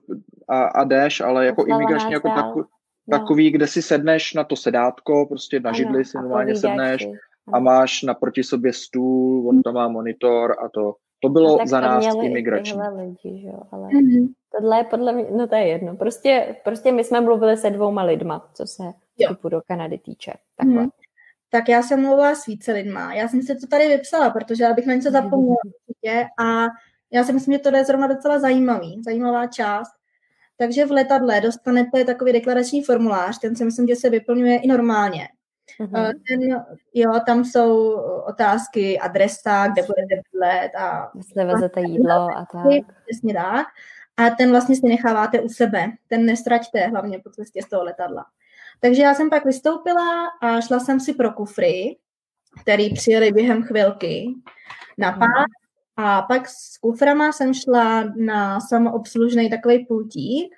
a, a jdeš, ale jako imigrační, jako takový, no. takový, kde si sedneš na to sedátko, prostě na ano, židli si normálně sedneš. Si a máš naproti sobě stůl, on tam má monitor a to. To bylo za nás imigrační. lidi, že jo, ale mm-hmm. tohle je podle mě, no to je jedno. Prostě, prostě my jsme mluvili se dvouma lidma, co se vstupu do Kanady týče. Takhle. Mm-hmm. Tak já jsem mluvila s více lidma. Já jsem si to tady vypsala, protože já bych na něco zapomněla určitě a já si myslím, že to je zrovna docela zajímavý, zajímavá část. Takže v letadle dostanete takový deklarační formulář, ten si myslím, že se vyplňuje i normálně. Uh-huh. Ten, jo, tam jsou otázky, adresa, kde budete bydlet a... Jestli vezete jídlo a tak. Přesně tak. A ten vlastně si necháváte u sebe. Ten nestraťte hlavně po cestě z toho letadla. Takže já jsem pak vystoupila a šla jsem si pro kufry, který přijeli během chvilky na pár. A pak s kuframa jsem šla na samoobslužný takový pultík,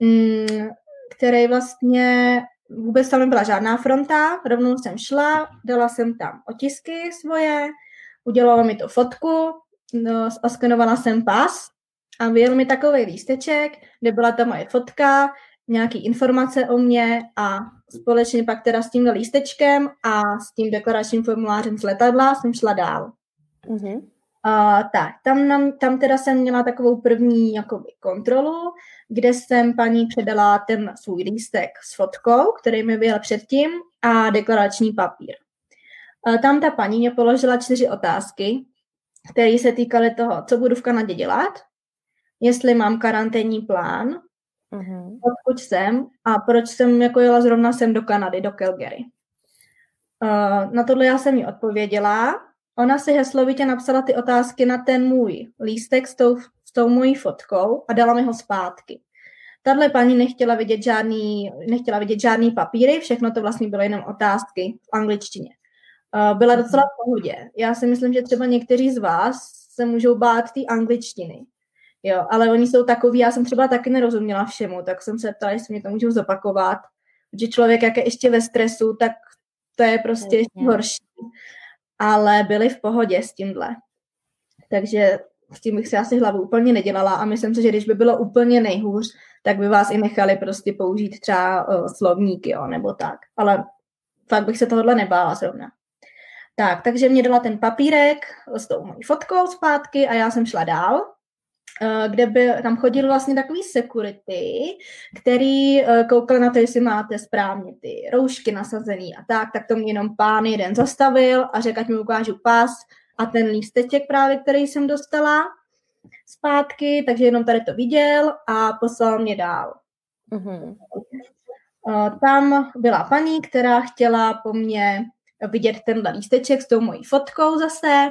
mm, který vlastně vůbec tam nebyla žádná fronta, rovnou jsem šla, dala jsem tam otisky svoje, udělala mi to fotku, no, oskenovala jsem pas a vyjel mi takový lísteček, kde byla ta moje fotka, nějaký informace o mě a společně pak teda s tímhle lístečkem a s tím deklaračním formulářem z letadla jsem šla dál. Mm-hmm. Uh, tak, tam, nám, tam teda jsem měla takovou první jakoby, kontrolu, kde jsem paní předala ten svůj lístek s fotkou, který mi byl předtím, a deklarační papír. Uh, tam ta paní mě položila čtyři otázky, které se týkaly toho, co budu v Kanadě dělat, jestli mám karanténní plán, uh-huh. odkud jsem a proč jsem jako jela zrovna sem do Kanady, do Calgary. Uh, na tohle já jsem jí odpověděla Ona si heslovitě napsala ty otázky na ten můj lístek s tou, s tou mojí fotkou a dala mi ho zpátky. Tahle paní nechtěla vidět žádný, nechtěla vidět žádný papíry, všechno to vlastně bylo jenom otázky v angličtině. Uh, byla docela v pohodě. Já si myslím, že třeba někteří z vás se můžou bát té angličtiny. Jo, ale oni jsou takový, já jsem třeba taky nerozuměla všemu, tak jsem se ptala, jestli mě to můžou zopakovat. Že člověk, jak je ještě ve stresu, tak to je prostě ještě horší ale byli v pohodě s tímhle. Takže s tím bych si asi hlavu úplně nedělala a myslím si, že když by bylo úplně nejhůř, tak by vás i nechali prostě použít třeba uh, slovníky, jo, nebo tak. Ale fakt bych se tohle nebála zrovna. Tak, takže mě dala ten papírek s tou mojí fotkou zpátky a já jsem šla dál. Eh, kde by tam chodil vlastně takový security, který eh, koukal na to, jestli máte správně ty roušky nasazený a tak, tak to mě jenom pán jeden zastavil a řekl, ať mi ukážu pas a ten lísteček právě, který jsem dostala zpátky, takže jenom tady to viděl a poslal mě dál. Mm-hmm. Tam byla paní, která chtěla po mně vidět tenhle lísteček s tou mojí fotkou zase,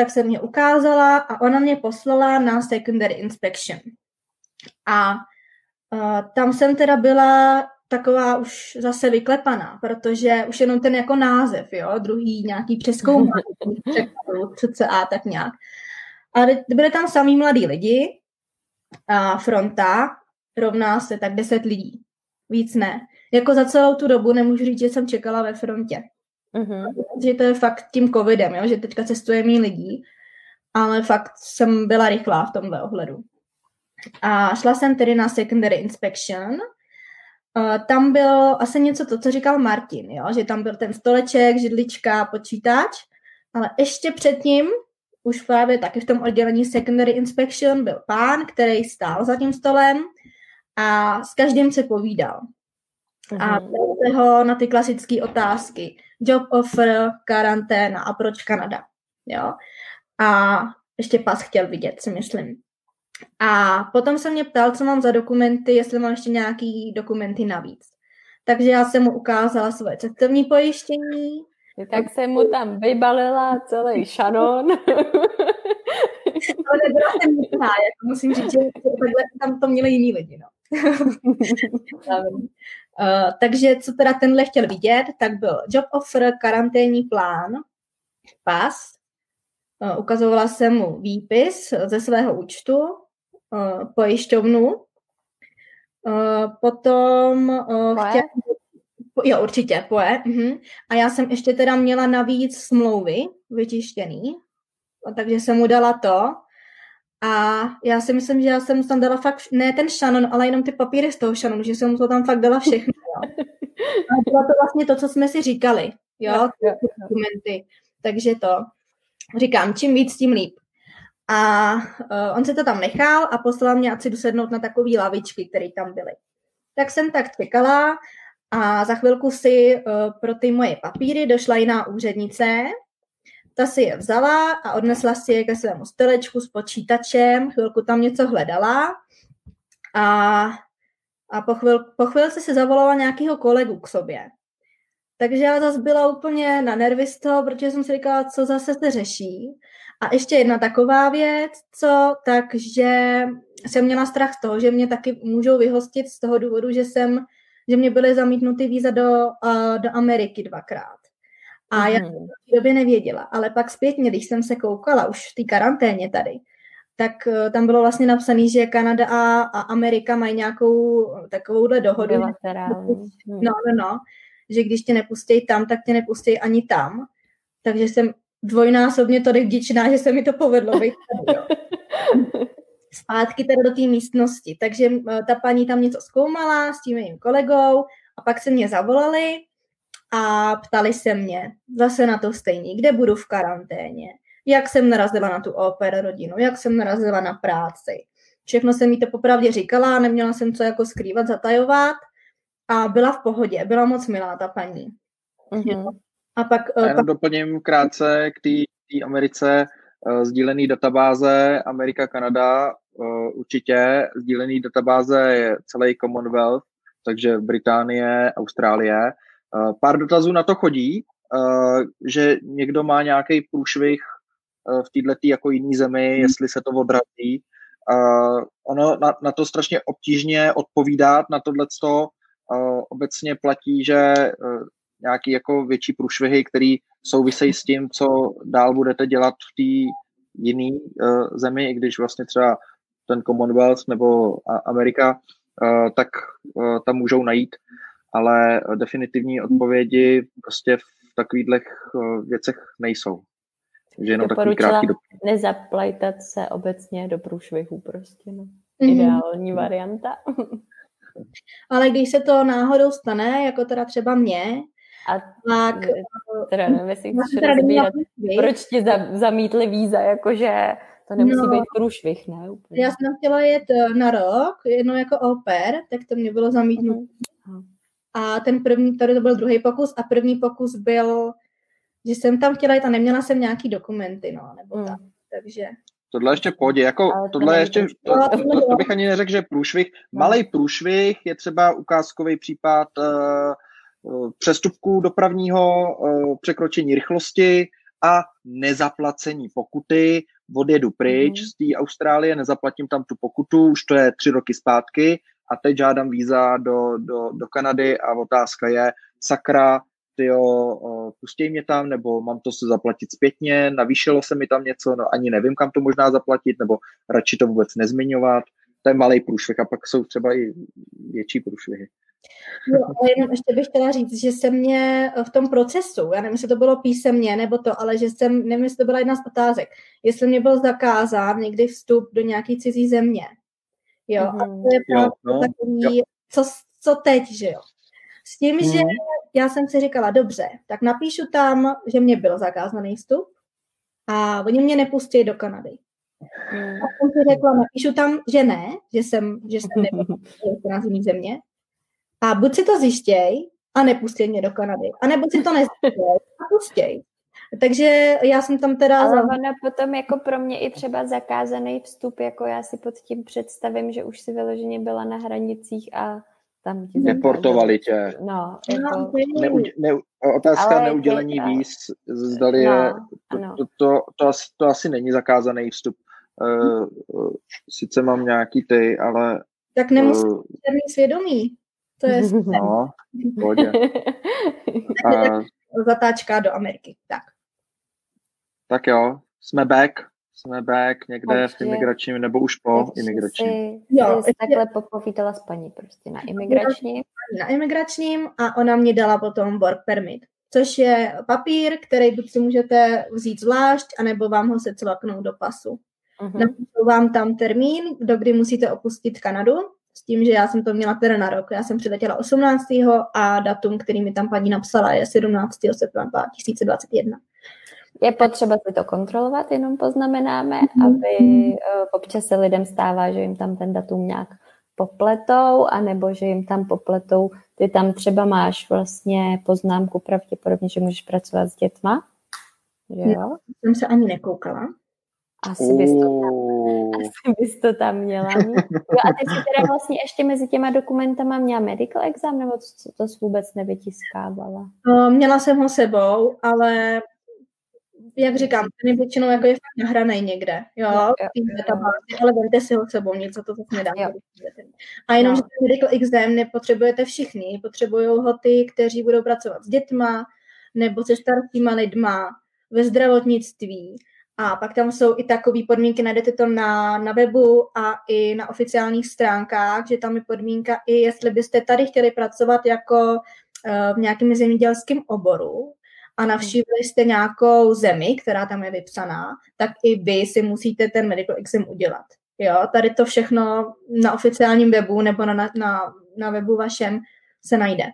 tak se mě ukázala a ona mě poslala na secondary inspection. A uh, tam jsem teda byla taková už zase vyklepaná, protože už jenom ten jako název, jo, druhý nějaký přeskoumání, <laughs> a tak nějak. A byly tam samý mladí lidi a fronta rovná se tak 10 lidí. Víc ne. Jako za celou tu dobu nemůžu říct, že jsem čekala ve frontě. Uh-huh. Že to je fakt tím covidem, jo? že teďka cestuje mý lidí, ale fakt jsem byla rychlá v tomhle ohledu. A šla jsem tedy na secondary inspection. Uh, tam bylo asi něco to, co říkal Martin, jo? že tam byl ten stoleček, židlička, počítač, ale ještě předtím, už právě taky v tom oddělení secondary inspection byl pán, který stál za tím stolem a s každým se povídal. A se ho na ty klasické otázky. Job offer, karanténa a proč Kanada. Jo? A ještě pas chtěl vidět, si myslím. A potom se mě ptal, co mám za dokumenty, jestli mám ještě nějaký dokumenty navíc. Takže já jsem mu ukázala svoje cestovní pojištění. Tak jsem mu tam vybalila celý šanon. <laughs> Ale nebyla jsem nutná, jako musím říct, že takhle tam to měli jiní lidi. No. Uh, takže co teda tenhle chtěl vidět, tak byl job offer, karanténní plán, pas, uh, ukazovala jsem mu výpis ze svého účtu, uh, pojišťovnu, uh, potom uh, chtěl, jo, určitě, poje, uh-huh. a já jsem ještě teda měla navíc smlouvy vytištěný, takže jsem mu dala to, a já si myslím, že já jsem tam dala fakt, ne ten šanon, ale jenom ty papíry z toho šanonu, že jsem to tam fakt dala všechno. Jo. A bylo to vlastně to, co jsme si říkali, jo, ty dokumenty. Takže to, říkám, čím víc, tím líp. A uh, on se to tam nechal a poslal mě, ať si jdu sednout na takové lavičky, které tam byly. Tak jsem tak čekala a za chvilku si uh, pro ty moje papíry došla jiná úřednice ta si je vzala a odnesla si je ke svému stolečku s počítačem, chvilku tam něco hledala a, a po, chvil, po chvilce si zavolala nějakého kolegu k sobě. Takže já zase byla úplně na nervy z toho, protože jsem si říkala, co zase se řeší. A ještě jedna taková věc, co, takže jsem měla strach z toho, že mě taky můžou vyhostit z toho důvodu, že jsem, že mě byly zamítnuty víza do, uh, do Ameriky dvakrát. A já jsem mhm. v té době nevěděla. Ale pak zpětně, když jsem se koukala už v té karanténě tady, tak uh, tam bylo vlastně napsané, že Kanada a, a Amerika mají nějakou takovouhle dohodu. No, no, no. Že když tě nepustí tam, tak tě nepustí ani tam. Takže jsem dvojnásobně tolik vděčná, že se mi to povedlo být. <laughs> Zpátky teda do té místnosti. Takže uh, ta paní tam něco zkoumala s tím mým kolegou a pak se mě zavolali a ptali se mě zase na to stejně, kde budu v karanténě, jak jsem narazila na tu oper rodinu, jak jsem narazila na práci. Všechno jsem mi to popravdě říkala, neměla jsem co jako skrývat, zatajovat a byla v pohodě, byla moc milá ta paní. Mm-hmm. A pak... A jenom pak... doplním krátce k té Americe, uh, sdílený databáze Amerika, Kanada, uh, určitě sdílený databáze je celý Commonwealth, takže Británie, Austrálie, Eh, pár dotazů na to chodí, eh, že někdo má nějaký průšvih eh, v této jako jiný zemi, hmm. jestli se to odrazí. Ono na, na to strašně obtížně odpovídat, na tohle obecně platí, že nějaký jako větší průšvihy, který souvisejí s tím, co dál budete dělat v té jiné zemi, i když vlastně třeba ten Commonwealth nebo Amerika, tak tam můžou najít ale definitivní odpovědi prostě v takových eh, věcech nejsou. Takže jenom takový krátký doplněk. nezaplajtat se obecně do průšvihu prostě, no. Mm-hmm. Ideální varianta. <laughs> Ale když se to náhodou stane, jako teda třeba mě, a tak... Teda nevím, jestli chceš rozbírat, proč ti zamítli víza, jakože to nemusí no, být průšvih, ne? Úplně. Já jsem chtěla jet eh, na rok, jednou jako oper, tak to mě bylo zamítnuto. A ten první, tady to byl druhý pokus a první pokus byl že jsem tam chtěla jít a neměla jsem nějaký dokumenty, no, nebo mm. tak. Takže Tohle ještě pohodě, jako to tohle ještě, to, to, to, to, bych ani neřekl, že je průšvih. No. Malý průšvih je třeba ukázkový případ uh, přestupku dopravního, uh, překročení rychlosti a nezaplacení pokuty. Odjedu pryč mm. z té Austrálie, nezaplatím tam tu pokutu, už to je tři roky zpátky a teď žádám víza do, do, do Kanady a otázka je, sakra, jo, pustí mě tam, nebo mám to se zaplatit zpětně, navýšilo se mi tam něco, no ani nevím, kam to možná zaplatit, nebo radši to vůbec nezmiňovat. To je malý průšvih a pak jsou třeba i větší průšvihy. Jo, ale jenom ještě bych chtěla říct, že se mě v tom procesu, já nevím, jestli to bylo písemně nebo to, ale že jsem, nevím, jestli to byla jedna z otázek, jestli mě byl zakázán někdy vstup do nějaké cizí země. Jo, mm-hmm. a to je právě jo, no, takový, jo. Co, co teď, že jo. S tím, mm-hmm. že mhm. já jsem si říkala, dobře, tak napíšu tam, že mě byl zakázaný vstup a oni mě nepustí do Kanady. Mm. A jsem si řekla, napíšu tam, že ne, že jsem, že jsem <laughs> nebyla z země. A buď si to zjištěj a nepustí mě do Kanady. A nebo si to nezjištěj a pustěj. Takže já jsem tam teda... Ale ona potom jako pro mě i třeba zakázaný vstup, jako já si pod tím představím, že už si vyloženě byla na hranicích a tam ti Deportovali tě. No, jako... Neuděl, ne, otázka Ale neudělení je, víz, zdali no, je, to, to, to, to, asi, to asi není zakázaný vstup. Uh, sice mám nějaký ty, ale... Tak nemusíte uh, mít svědomí. To je <laughs> No, pohodě. <laughs> A... <laughs> Zatáčka do Ameriky, tak. Tak jo, jsme back jsme back někde v imigračním nebo už po Takže imigračním. Jsi, jo, jsi takhle popovídala s paní prostě na imigračním. Na imigračním a ona mě dala potom work permit, což je papír, který buď si můžete vzít zvlášť, anebo vám ho se cvaknout do pasu. Uh-huh. Napíšou vám tam termín, do kdy musíte opustit Kanadu, s tím, že já jsem to měla teda na rok. Já jsem přiletěla 18. a datum, který mi tam paní napsala, je 17. srpna 2021. Je potřeba si to kontrolovat, jenom poznamenáme, mm-hmm. aby uh, občas se lidem stává, že jim tam ten datum nějak popletou, anebo že jim tam popletou, ty tam třeba máš vlastně poznámku pravděpodobně, že můžeš pracovat s dětma. Že jo? Jsem se ani nekoukala. Asi bys, to tam, asi bys to tam měla mít. Jo, a ty jsi teda vlastně ještě mezi těma dokumentama měla medical exam, nebo to, to jsi vůbec nevytiskávala? No, měla jsem ho sebou, ale jak říkám, ten je většinou jako je fakt nahraný někde, jo, jo, jo. ale vemte si ho sebou, nic za to zase nedá. Jo. A jenom, jo. že ten Medical XM nepotřebujete všichni, potřebují ho ty, kteří budou pracovat s dětma, nebo se staršíma lidma, ve zdravotnictví, a pak tam jsou i takové podmínky, najdete to na, na webu a i na oficiálních stránkách, že tam je podmínka i jestli byste tady chtěli pracovat jako uh, v nějakém zemědělském oboru, a navštívili jste nějakou zemi, která tam je vypsaná, tak i vy si musíte ten medical exam udělat. Jo, tady to všechno na oficiálním webu nebo na, na, na webu vašem se najde.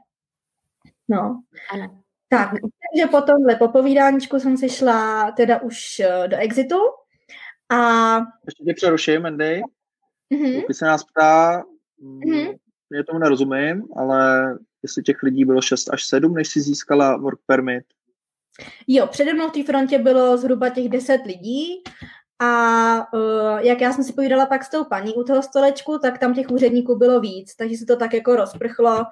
No. Ano. Tak, takže po tomhle popovídáníčku jsem si šla teda už eh, do exitu a... Ještě tě přeruším, Mandy. Mm-hmm. Když se nás ptá, mm-hmm. já tomu nerozumím, ale jestli těch lidí bylo 6 až 7, než si získala work permit. Jo, přede mnou v té frontě bylo zhruba těch deset lidí a uh, jak já jsem si povídala pak s tou paní u toho stolečku, tak tam těch úředníků bylo víc, takže se to tak jako rozprchlo,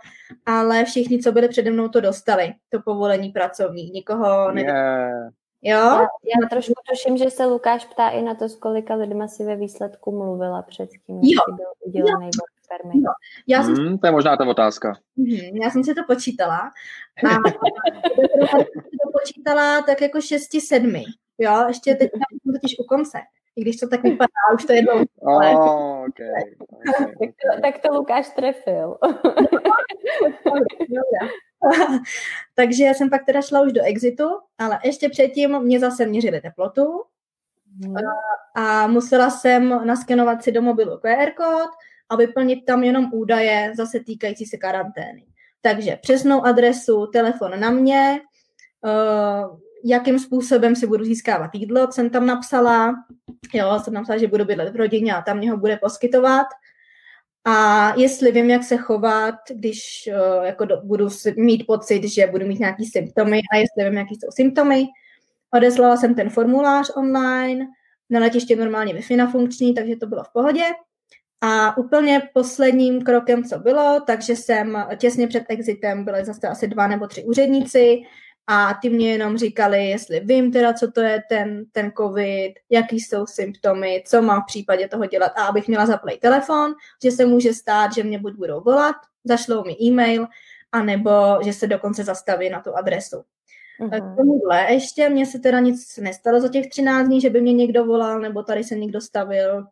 ale všichni, co byli přede mnou, to dostali, to povolení pracovní, nikoho ne. Yeah. Jo? Já, já trošku tuším, že se Lukáš ptá i na to, s kolika lidma si ve výsledku mluvila předtím, než byl udělený permit. Jo. Já jsem... Hmm, to je možná ta otázka. Hmm, já jsem si to počítala. A <laughs> to počítala tak jako šesti, sedmi. Jo, ještě teď jsem totiž u konce. I když to tak vypadá, už to je dlouho. <laughs> Oh, okay. Okay. tak, to, tak to Lukáš trefil. <laughs> Takže já jsem pak teda šla už do exitu, ale ještě předtím mě zase měřili teplotu hmm. a musela jsem naskenovat si do mobilu QR kód a vyplnit tam jenom údaje zase týkající se karantény. Takže přesnou adresu, telefon na mě, uh, jakým způsobem si budu získávat jídlo, jsem tam napsala, jo, jsem napsala, že budu bydlet v rodině a tam mě ho bude poskytovat. a jestli vím, jak se chovat, když uh, jako do, budu mít pocit, že budu mít nějaký symptomy a jestli vím, jaký jsou symptomy. Odeslala jsem ten formulář online, na letiště normálně wi funkční, takže to bylo v pohodě. A úplně posledním krokem, co bylo, takže jsem těsně před exitem byly zase asi dva nebo tři úředníci a ty mě jenom říkali, jestli vím teda, co to je ten, ten covid, jaký jsou symptomy, co mám v případě toho dělat a abych měla zaplej telefon, že se může stát, že mě buď budou volat, zašlou mi e-mail, anebo že se dokonce zastaví na tu adresu. Uh-huh. K tomuhle ještě mně se teda nic nestalo za těch 13 dní, že by mě někdo volal, nebo tady se někdo stavil,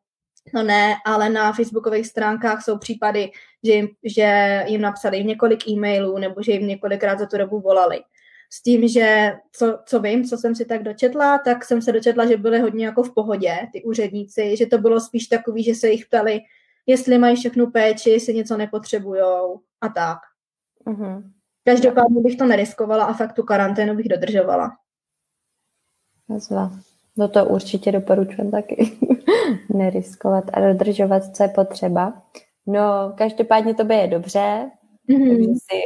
No ne, ale na facebookových stránkách jsou případy, že jim, že jim napsali několik e-mailů nebo že jim několikrát za tu dobu volali. S tím, že co, co vím, co jsem si tak dočetla, tak jsem se dočetla, že byly hodně jako v pohodě ty úředníci, že to bylo spíš takový, že se jich ptali, jestli mají všechnu péči, jestli něco nepotřebujou a tak. Uh-huh. Každopádně bych to neriskovala a fakt tu karanténu bych dodržovala. Zva. No to určitě doporučujem taky. <laughs> Neriskovat a dodržovat, co je potřeba. No, každopádně to je dobře, mm-hmm. takže si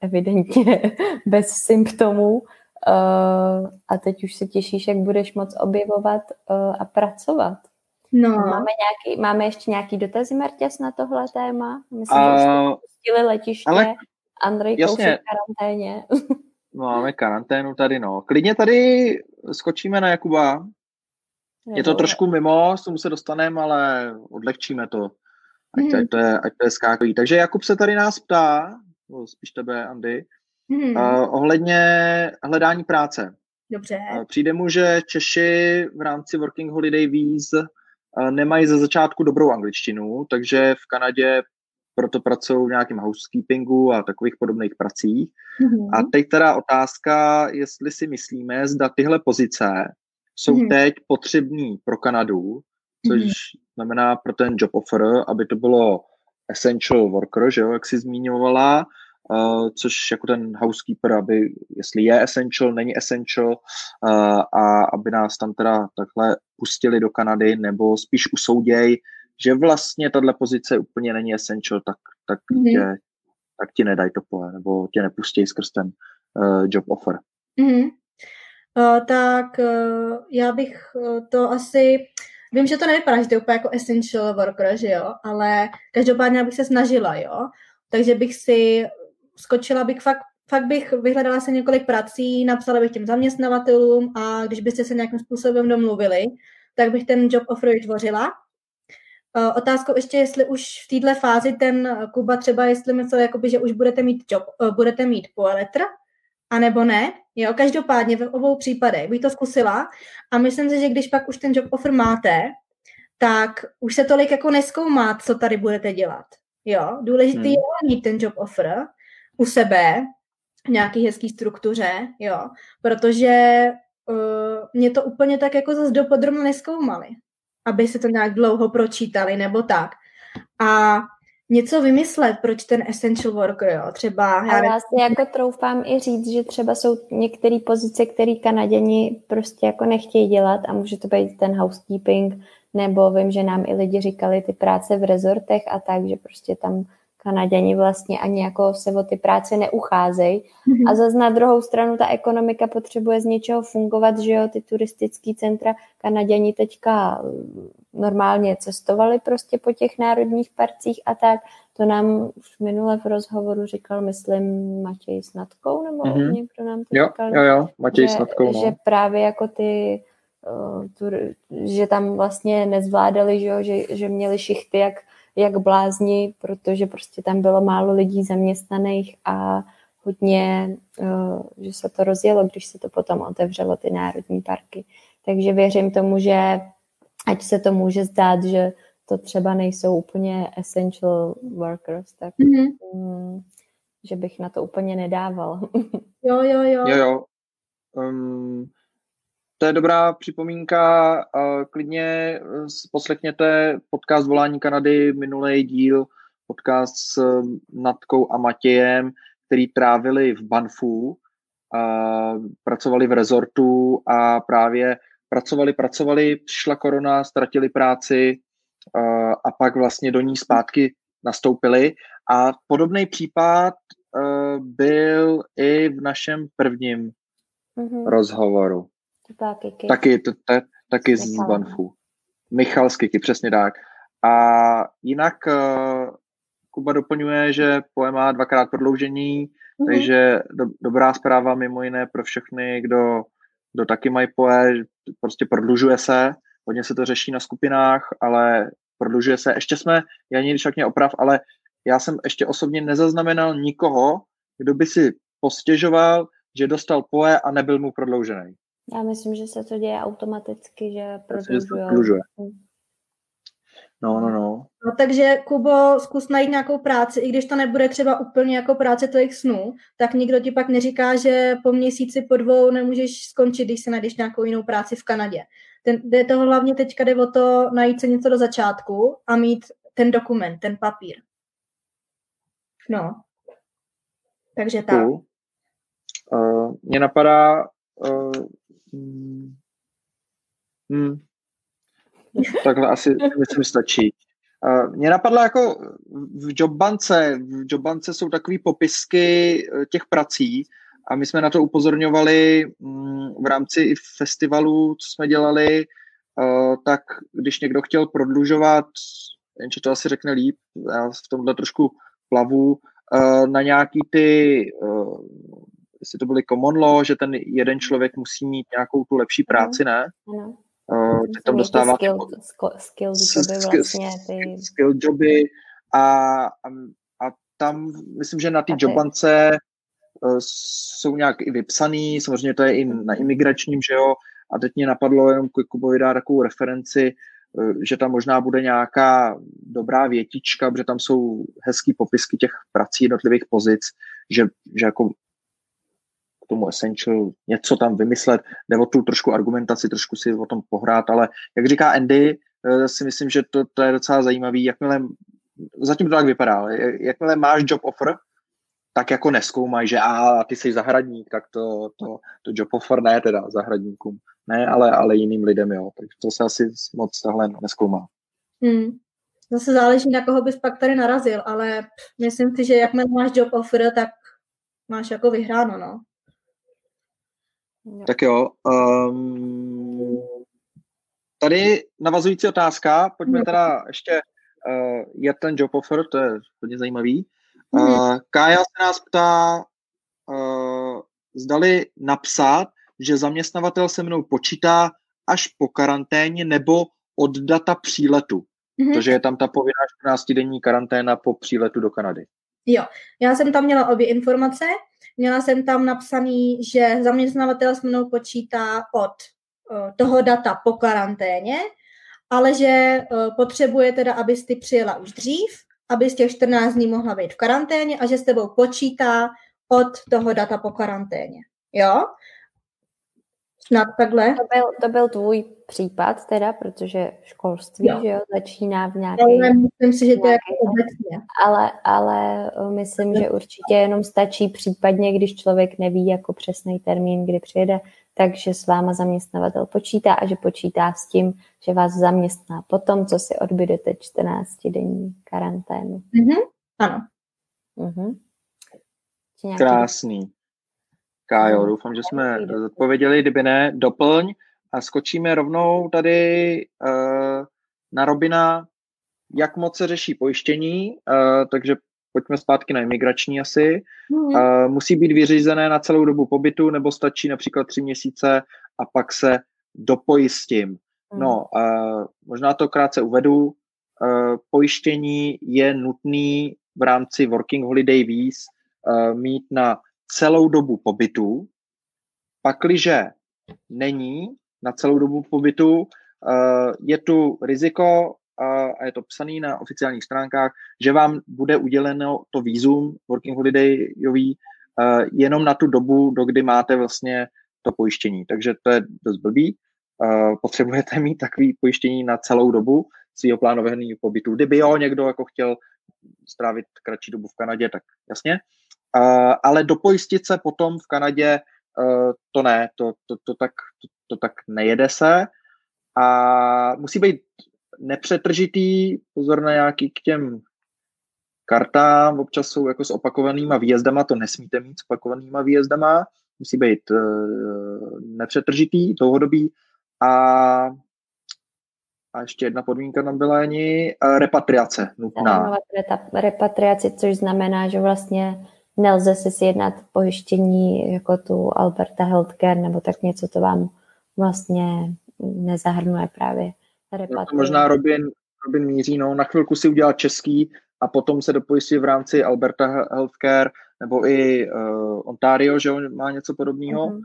evidentně <laughs> bez symptomů uh, a teď už se těšíš, jak budeš moc objevovat uh, a pracovat. No. Máme, nějaký, máme ještě nějaký dotazy, Martěs, na tohle téma? Myslím, uh, že jsme pustili letiště. Ale... Andrej Jasně. v karanténě. <laughs> Máme karanténu tady, no. Klidně tady skočíme na Jakuba. Je to trošku mimo, s tomu se dostaneme, ale odlehčíme to. Ať, mm. ať, to je, ať to je skákový. Takže Jakub se tady nás ptá, spíš tebe, Andy, mm. uh, ohledně hledání práce. Dobře. Uh, přijde mu, že Češi v rámci Working Holiday Visa uh, nemají ze začátku dobrou angličtinu, takže v Kanadě proto pracují v nějakém housekeepingu a takových podobných pracích. Mm-hmm. A teď teda otázka, jestli si myslíme, zda tyhle pozice jsou mm-hmm. teď potřební pro Kanadu, což mm-hmm. znamená pro ten job offer, aby to bylo essential worker, že jo, jak jsi zmiňovala, uh, což jako ten housekeeper, aby, jestli je essential, není essential, uh, a aby nás tam teda takhle pustili do Kanady, nebo spíš usouděj, že vlastně tahle pozice úplně není essential, tak, tak, mm-hmm. tě, tak ti nedají to pole, nebo tě nepustí skrz ten uh, job offer. Mm-hmm. Uh, tak uh, já bych uh, to asi, vím, že to nevypadá, že to je úplně jako essential worker, že jo, ale každopádně bych se snažila, jo, takže bych si skočila bych fakt fakt bych vyhledala se několik prací, napsala bych těm zaměstnavatelům a když byste se nějakým způsobem domluvili, tak bych ten job offer vytvořila otázkou ještě, jestli už v této fázi ten Kuba třeba, jestli myslel, jakoby, že už budete mít job, uh, budete mít poeletr, anebo ne. Jo, každopádně v obou případech bych to zkusila a myslím si, že když pak už ten job offer máte, tak už se tolik jako neskoumá, co tady budete dělat. Jo, důležitý hmm. je mít ten job offer u sebe, v nějaký hezký struktuře, jo, protože uh, mě to úplně tak jako zase dopodrobně neskoumali aby se to nějak dlouho pročítali nebo tak. A něco vymyslet, proč ten essential worker, jo, třeba... Já, já si jako troufám i říct, že třeba jsou některé pozice, které Kanaděni prostě jako nechtějí dělat a může to být ten housekeeping, nebo vím, že nám i lidi říkali ty práce v rezortech a tak, že prostě tam Kanaděni vlastně ani jako se o ty práce neucházejí. Mm-hmm. A zase na druhou stranu ta ekonomika potřebuje z něčeho fungovat, že jo, ty turistické centra. Kanaděni teďka mm, normálně cestovali prostě po těch národních parcích a tak. To nám už minule v rozhovoru říkal, myslím, Matěj Snadkou, nebo mm-hmm. někdo nám to jo, říkal. Jo, jo, Matěj že, Snadkou, no. Že právě jako ty uh, tu, že tam vlastně nezvládali, že, jo, že, že měli šichty jak jak blázni, protože prostě tam bylo málo lidí zaměstnaných a hodně, eh, že se to rozjelo, když se to potom otevřelo, ty národní parky. Takže věřím tomu, že ať se to může zdát, že to třeba nejsou úplně essential workers, tak mm-hmm. že bych na to úplně nedával. <laughs> Jo, jo, jo. Jo, jo. Um, to je dobrá připomínka. Klidně eh, poslechněte podcast Volání Kanady, minulý díl, podcast s eh, Natkou a Matějem, který trávili v Banfu, pracovali v rezortu a právě pracovali, pracovali, přišla korona, ztratili práci a pak vlastně do ní zpátky nastoupili. A podobný případ uh, byl i v našem prvním mm-hmm. rozhovoru. Taky, taky, to, to, taky z Banfu. Michal Skiky, přesně tak. A jinak uh, Kuba doplňuje, že pojem má dvakrát prodloužení, mm-hmm. takže do, dobrá zpráva mimo jiné pro všechny, kdo, kdo taky mají poje, prostě prodlužuje se, hodně se to řeší na skupinách, ale prodlužuje se. Ještě jsme, já nikdy však mě oprav, ale já jsem ještě osobně nezaznamenal nikoho, kdo by si postěžoval, že dostal poje a nebyl mu prodloužený. Já myslím, že se to děje automaticky, že prodlužuje. No, no, no. No takže Kubo, zkus najít nějakou práci, i když to nebude třeba úplně jako práce tvojich snů, tak nikdo ti pak neříká, že po měsíci, po dvou nemůžeš skončit, když se najdeš nějakou jinou práci v Kanadě. Ten, jde toho hlavně teďka jde o to najít se něco do začátku a mít ten dokument, ten papír. No. Takže tak. Uh, uh, mně napadá uh, hmm, Takhle asi myslím stačí. Mně napadlo jako v Jobbance, v Jobbance jsou takové popisky eh, těch prací a my jsme na to upozorňovali mm, v rámci i festivalu, co jsme dělali, eh, tak když někdo chtěl prodlužovat, jenže to asi řekne líp, já v tomhle trošku plavu, eh, na nějaký ty, jestli to byly common law, že ten jeden člověk musí mít nějakou tu lepší práci, ne? Ano. Uh, tak tam dostává skill, skill joby vlastně. Ty... Skill joby a, a, a tam myslím, že na té jobance uh, jsou nějak i vypsaný, samozřejmě to je i na imigračním, že jo, a teď mě napadlo jenom Kubovi dát takovou referenci, uh, že tam možná bude nějaká dobrá větička, protože tam jsou hezký popisky těch prací jednotlivých pozic, že, že jako k tomu Essential něco tam vymyslet, jde o tu trošku argumentaci, trošku si o tom pohrát, ale jak říká Andy, eh, si myslím, že to, to je docela zajímavý, jakmile, zatím to tak vypadá, jakmile máš job offer, tak jako neskoumaj, že a ty jsi zahradník, tak to, to, to job offer ne teda zahradníkům, ne, ale, ale jiným lidem, jo, takže to se asi moc tahle neskoumá. Hmm. Zase záleží, na koho bys pak tady narazil, ale myslím si, že jakmile máš job offer, tak máš jako vyhráno, no. Jo. Tak jo. Um, tady navazující otázka, pojďme teda ještě uh, je ten job offer, to je hodně zajímavý. Uh, Kája se nás ptá, uh, zdali napsat, že zaměstnavatel se mnou počítá až po karanténě nebo od data příletu. Mm-hmm. Protože je tam ta povinná 14-denní karanténa po příletu do Kanady. Jo, já jsem tam měla obě informace. Měla jsem tam napsaný, že zaměstnavatel s mnou počítá od uh, toho data po karanténě, ale že uh, potřebuje teda, abys ty přijela už dřív, aby z těch 14 dní mohla být v karanténě a že s tebou počítá od toho data po karanténě. Jo? Snad takhle. To byl, to byl tvůj případ teda, protože školství jo. Že jo, začíná v nějaké... Ale myslím si, že to je jako obecně. Ale, ale eh, myslím, že určitě jenom stačí případně, když člověk neví jako přesný termín, kdy přijede, takže s váma zaměstnavatel počítá a že počítá s tím, že vás zaměstná potom, co si odbydete 14-denní karanténu. Mm-hmm. Ano. Mm-hmm. Krásný. Kájo, no, doufám, že jsme odpověděli, kdyby ne, doplň a skočíme rovnou tady uh, na Robina, jak moc se řeší pojištění, uh, takže pojďme zpátky na imigrační asi. Uh, musí být vyřízené na celou dobu pobytu, nebo stačí například tři měsíce a pak se dopojistím. Mm. No, uh, možná to krátce uvedu. Uh, pojištění je nutný v rámci Working Holiday Visa uh, mít na celou dobu pobytu. Pakliže není na celou dobu pobytu, eh, je tu riziko, a je to psané na oficiálních stránkách, že vám bude uděleno to výzum working holidayový eh, jenom na tu dobu, do kdy máte vlastně to pojištění. Takže to je dost blbý. Eh, potřebujete mít takový pojištění na celou dobu svého plánovaného pobytu. Kdyby jo, někdo jako chtěl strávit kratší dobu v Kanadě, tak jasně. Uh, ale dopojistit se potom v Kanadě, uh, to ne, to, to, to, tak, to, to tak nejede se. A musí být nepřetržitý, pozor na nějaký k těm kartám, občas jsou jako s opakovanýma výjezdama, to nesmíte mít s opakovanýma výjezdama, musí být uh, nepřetržitý, dlouhodobý a a ještě jedna podmínka tam byla ani uh, repatriace nutná. Repatriace, což znamená, že vlastně nelze si sjednat pojištění jako tu Alberta Healthcare nebo tak něco, to vám vlastně nezahrnuje právě repatriace. No možná Robin, Robin míří, no, na chvilku si udělat český a potom se dopojistí v rámci Alberta Healthcare nebo i uh, Ontario, že on má něco podobného, mm-hmm.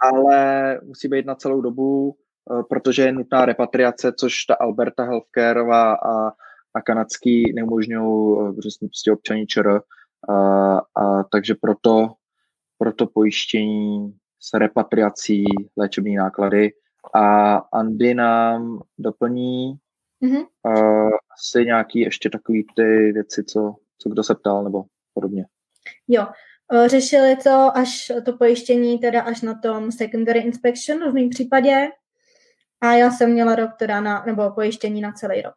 ale musí být na celou dobu, uh, protože je nutná repatriace, což ta Alberta Healthcareová a, a kanadský neumožňují uh, prostě občaní ČR. A, a takže proto, proto pojištění s repatriací léčební náklady. A Andy nám doplní mm-hmm. uh, asi nějaký ještě takový ty věci, co, co kdo se ptal nebo podobně. Jo, řešili to až to pojištění teda až na tom secondary inspection v mém případě a já jsem měla rok teda na, nebo pojištění na celý rok.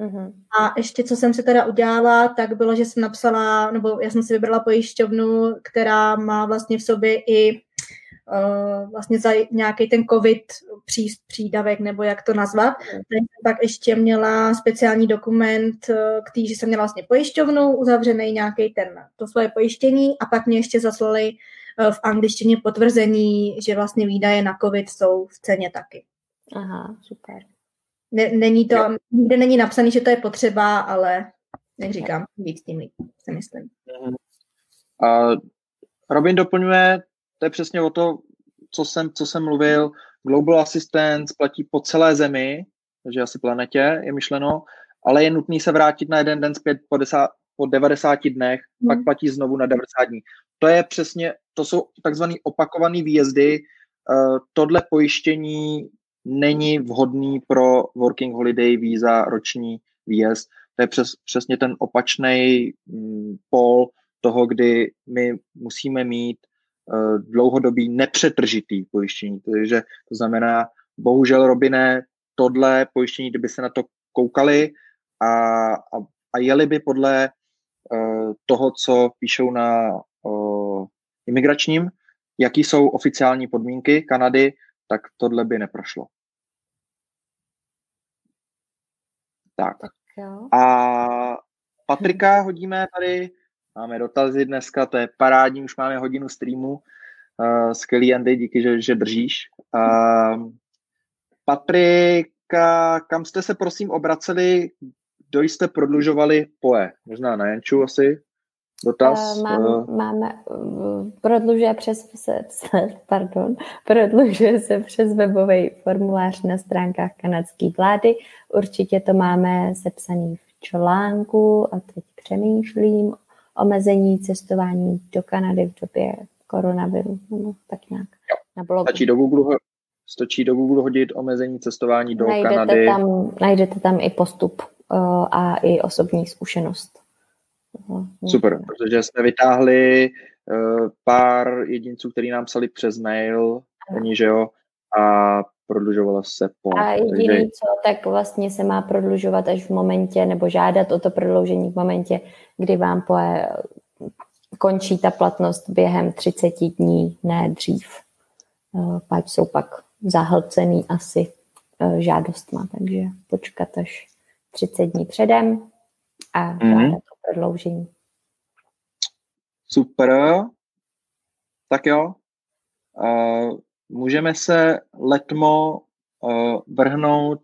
Uh-huh. A ještě, co jsem si teda udělala, tak bylo, že jsem napsala, nebo já jsem si vybrala pojišťovnu, která má vlastně v sobě i uh, vlastně za nějaký ten covid pří, přídavek, nebo jak to nazvat. Tak pak ještě měla speciální dokument, eh, který, že jsem měla vlastně pojišťovnu, uzavřený nějaký ten, to svoje pojištění a pak mě ještě zaslali uh, v angličtině potvrzení, že vlastně výdaje na covid jsou v ceně taky. Aha, super. Ne, není to, jo. nikde není napsaný, že to je potřeba, ale jak říkám, víc tím si myslím. A Robin doplňuje, to je přesně o to, co jsem, co jsem mluvil, Global Assistance platí po celé zemi, takže asi planetě je myšleno, ale je nutný se vrátit na jeden den zpět po, desát, po 90 dnech, hmm. pak platí znovu na 90 dní. To je přesně, to jsou takzvané opakované výjezdy, uh, tohle pojištění není vhodný pro working holiday víza roční výjezd. To je přes, přesně ten opačný mm, pol toho, kdy my musíme mít uh, dlouhodobý nepřetržitý pojištění. Takže to znamená, bohužel, Robine, tohle pojištění, kdyby se na to koukali a, a, a jeli by podle uh, toho, co píšou na uh, imigračním, jaký jsou oficiální podmínky Kanady, tak tohle by neprošlo. Tak. tak jo. A Patrika hodíme tady, máme dotazy dneska, to je parádní, už máme hodinu streamu. Uh, skvělý Andy, díky, že, že držíš. Uh, Patrika, kam jste se prosím obraceli, kdo jste prodlužovali POE? Možná na Janču asi? Dotaz? Uh, mám, uh, máme, uh, prodlužuje přes, se, pardon, prodlužuje se přes webový formulář na stránkách kanadské vlády. Určitě to máme sepsaný v článku a teď přemýšlím omezení cestování do Kanady v době koronaviru, nebo tak nějak. Na blogu. Stačí do Google, stačí do Google hodit omezení cestování do najdete Kanady. Tam, najdete tam i postup uh, a i osobní zkušenost. Super, protože jsme vytáhli uh, pár jedinců, kteří nám psali přes mail, oni, že jo, a prodlužovala se po. A jediný takže... co, tak vlastně se má prodlužovat až v momentě, nebo žádat o to prodloužení v momentě, kdy vám po končí ta platnost během 30 dní, ne dřív. Uh, Páč jsou pak zahlcený asi žádostma, takže počkat až 30 dní předem a mm-hmm. Prodloužení. Super. Tak jo. Uh, můžeme se letmo uh, vrhnout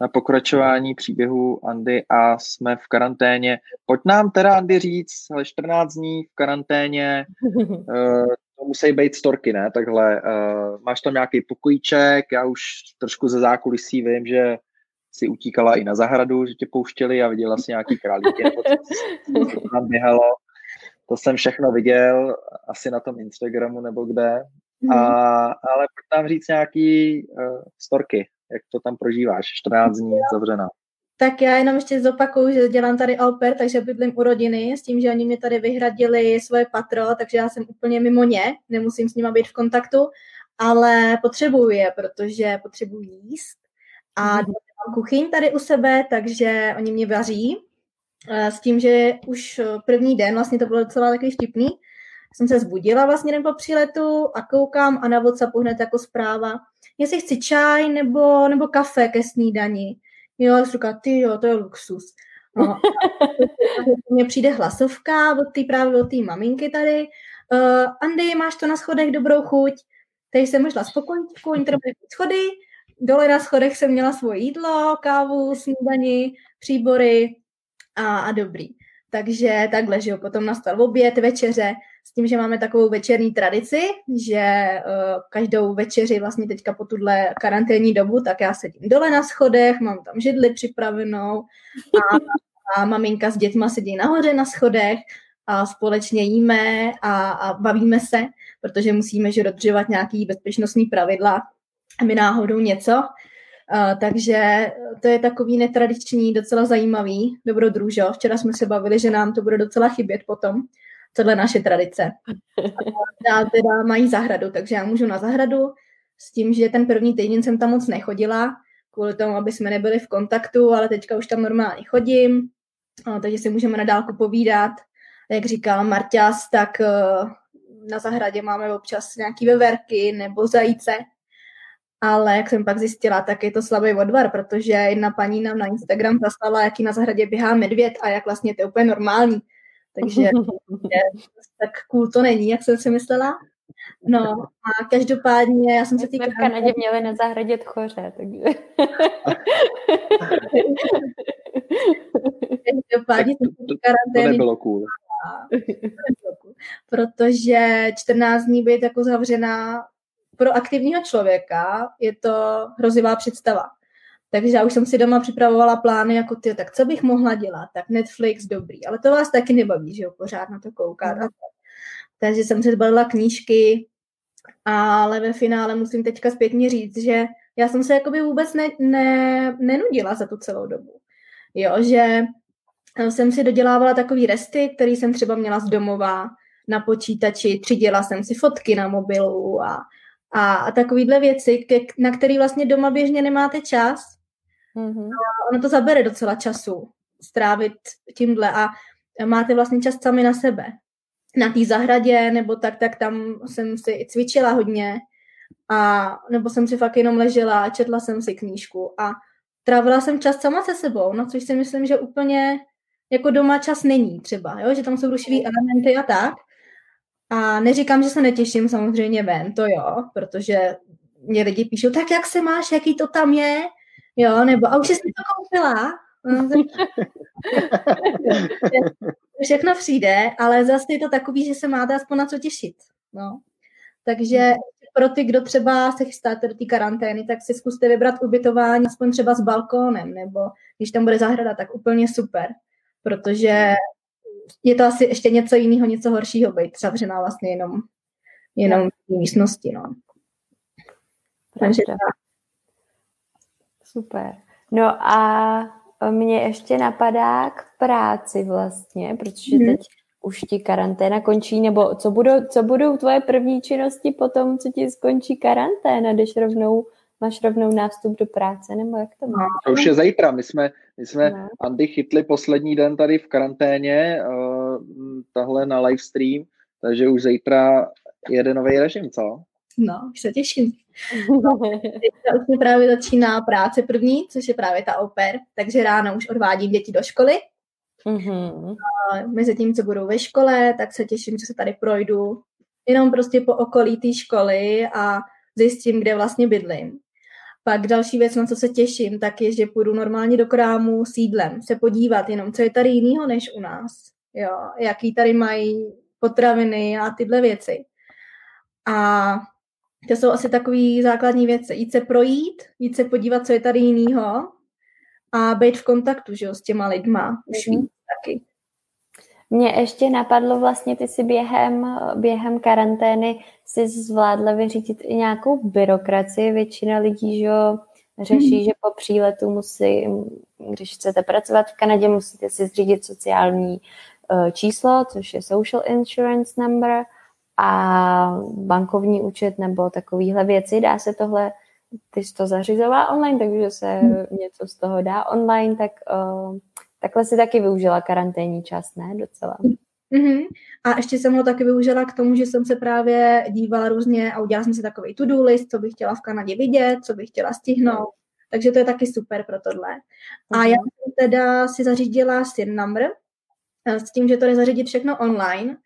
na pokračování příběhu Andy a jsme v karanténě. Pojď nám teda, Andy, říct, ale 14 dní v karanténě, uh, <laughs> to musí být storky, ne? Takhle, uh, máš tam nějaký pokojíček, já už trošku ze zákulisí vím, že si utíkala i na zahradu, že tě pouštěli a viděla si nějaký králíky, nebo co tam <laughs> běhalo. To jsem všechno viděl, asi na tom Instagramu nebo kde. A, ale pojď nám říct nějaký uh, storky, jak to tam prožíváš, 14 dní zavřená. Tak já jenom ještě zopakuju, že dělám tady Alper, takže bydlím u rodiny s tím, že oni mě tady vyhradili svoje patro, takže já jsem úplně mimo ně, nemusím s nimi být v kontaktu, ale potřebuju je, protože potřebuji jíst a mm mám kuchyň tady u sebe, takže oni mě vaří. s tím, že už první den, vlastně to bylo docela takový vtipný, jsem se zbudila vlastně den po příletu a koukám a na WhatsAppu hned jako zpráva, jestli chci čaj nebo, nebo kafe ke snídani. Jo, a říká, ty jo, to je luxus. No, <laughs> mně přijde hlasovka od té právě od té maminky tady. Uh, Andy, máš to na schodech dobrou chuť? Teď jsem možla z pokojíčku, internet schody, dole na schodech jsem měla svoje jídlo, kávu, snídani, příbory a, a dobrý. Takže takhle, že jo, potom nastal oběd, večeře, s tím, že máme takovou večerní tradici, že uh, každou večeři vlastně teďka po tuhle karanténní dobu, tak já sedím dole na schodech, mám tam židli připravenou a, a maminka s dětma sedí nahoře na schodech a společně jíme a, a bavíme se, protože musíme že dodržovat nějaký bezpečnostní pravidla my náhodou něco. Uh, takže to je takový netradiční, docela zajímavý dobrodružo. Včera jsme se bavili, že nám to bude docela chybět potom, tohle naše tradice. A teda mají zahradu, takže já můžu na zahradu s tím, že ten první týden jsem tam moc nechodila, kvůli tomu, aby jsme nebyli v kontaktu, ale teďka už tam normálně chodím, takže si můžeme na dálku povídat. Jak říkal Marťas, tak eh, na zahradě máme občas nějaký veverky nebo zajíce, ale jak jsem pak zjistila, tak je to slabý odvar, protože jedna paní nám na Instagram zaslala, jaký na zahradě běhá medvěd a jak vlastně to je úplně normální. Takže <laughs> tak cool to není, jak jsem si myslela. No a každopádně já jsem se týkala... v Kanadě měli na zahradě tchoře, takže... <laughs> každopádně to, to, to nebylo cool. <laughs> Protože 14 dní být jako zavřená pro aktivního člověka je to hrozivá představa. Takže já už jsem si doma připravovala plány, jako ty, tak co bych mohla dělat? Tak Netflix, dobrý. Ale to vás taky nebaví, že jo, pořád na to koukat. Mm. Takže jsem si zbalila knížky, ale ve finále musím teďka zpětně říct, že já jsem se jakoby vůbec ne, ne, nenudila za tu celou dobu. Jo, že jsem si dodělávala takový resty, který jsem třeba měla z domova na počítači, třídila jsem si fotky na mobilu a, a, a takovýhle věci, ke, na který vlastně doma běžně nemáte čas, Mm-hmm. A ono to zabere docela času strávit tímhle a máte vlastně čas sami na sebe. Na té zahradě nebo tak, tak tam jsem si cvičila hodně a nebo jsem si fakt jenom ležela a četla jsem si knížku a trávila jsem čas sama se sebou, no což si myslím, že úplně jako doma čas není třeba, jo? že tam jsou rušivý elementy a tak. A neříkám, že se netěším samozřejmě ven, to jo, protože mě lidi píšou, tak jak se máš, jaký to tam je, Jo, nebo a už jsi to koupila. Všechno přijde, ale zase je to takový, že se máte aspoň na co těšit. No. Takže pro ty, kdo třeba se chystáte do té karantény, tak si zkuste vybrat ubytování aspoň třeba s balkónem, nebo když tam bude zahrada, tak úplně super, protože je to asi ještě něco jiného, něco horšího být zavřená vlastně jenom, jenom v místnosti. No. Takže tak. Super. No a mě ještě napadá k práci vlastně, protože hmm. teď už ti karanténa končí, nebo co budou, co budou tvoje první činnosti po tom, co ti skončí karanténa, když rovnou máš rovnou nástup do práce, nebo jak to má? To už je zítra, my jsme, my jsme no. Andy chytli poslední den tady v karanténě, uh, tahle na livestream, takže už zítra jede nový režim, co? No, už se těším. Teďka už mi právě začíná práce první, což je právě ta oper, takže ráno už odvádím děti do školy. Mm-hmm. A mezi tím, co budou ve škole, tak se těším, že se tady projdu jenom prostě po okolí té školy a zjistím, kde vlastně bydlím. Pak další věc, na co se těším, tak je, že půjdu normálně do krámu s jídlem, se podívat jenom, co je tady jiného než u nás. Jo, jaký tady mají potraviny a tyhle věci. A to jsou asi takové základní věci. Jít se projít, jít se podívat, co je tady jinýho a být v kontaktu že jo, s těma lidma. Už mm-hmm. taky. Mně ještě napadlo vlastně, ty si během, během karantény si zvládla vyřídit i nějakou byrokracii. Většina lidí, že řeší, mm. že po příletu musí, když chcete pracovat v Kanadě, musíte si zřídit sociální uh, číslo, což je Social Insurance Number a bankovní účet nebo takovéhle věci. Dá se tohle, ty jsi to zařizovala online, takže se hmm. něco z toho dá online, tak uh, Takhle si taky využila karanténní čas, ne? Docela. Mm-hmm. A ještě jsem ho taky využila k tomu, že jsem se právě dívala různě a udělala jsem si takový to-do list, co bych chtěla v Kanadě vidět, co bych chtěla stihnout. Takže to je taky super pro tohle. A já jsem teda si zařídila SIN number, eh, s tím, že to je zařídit všechno online,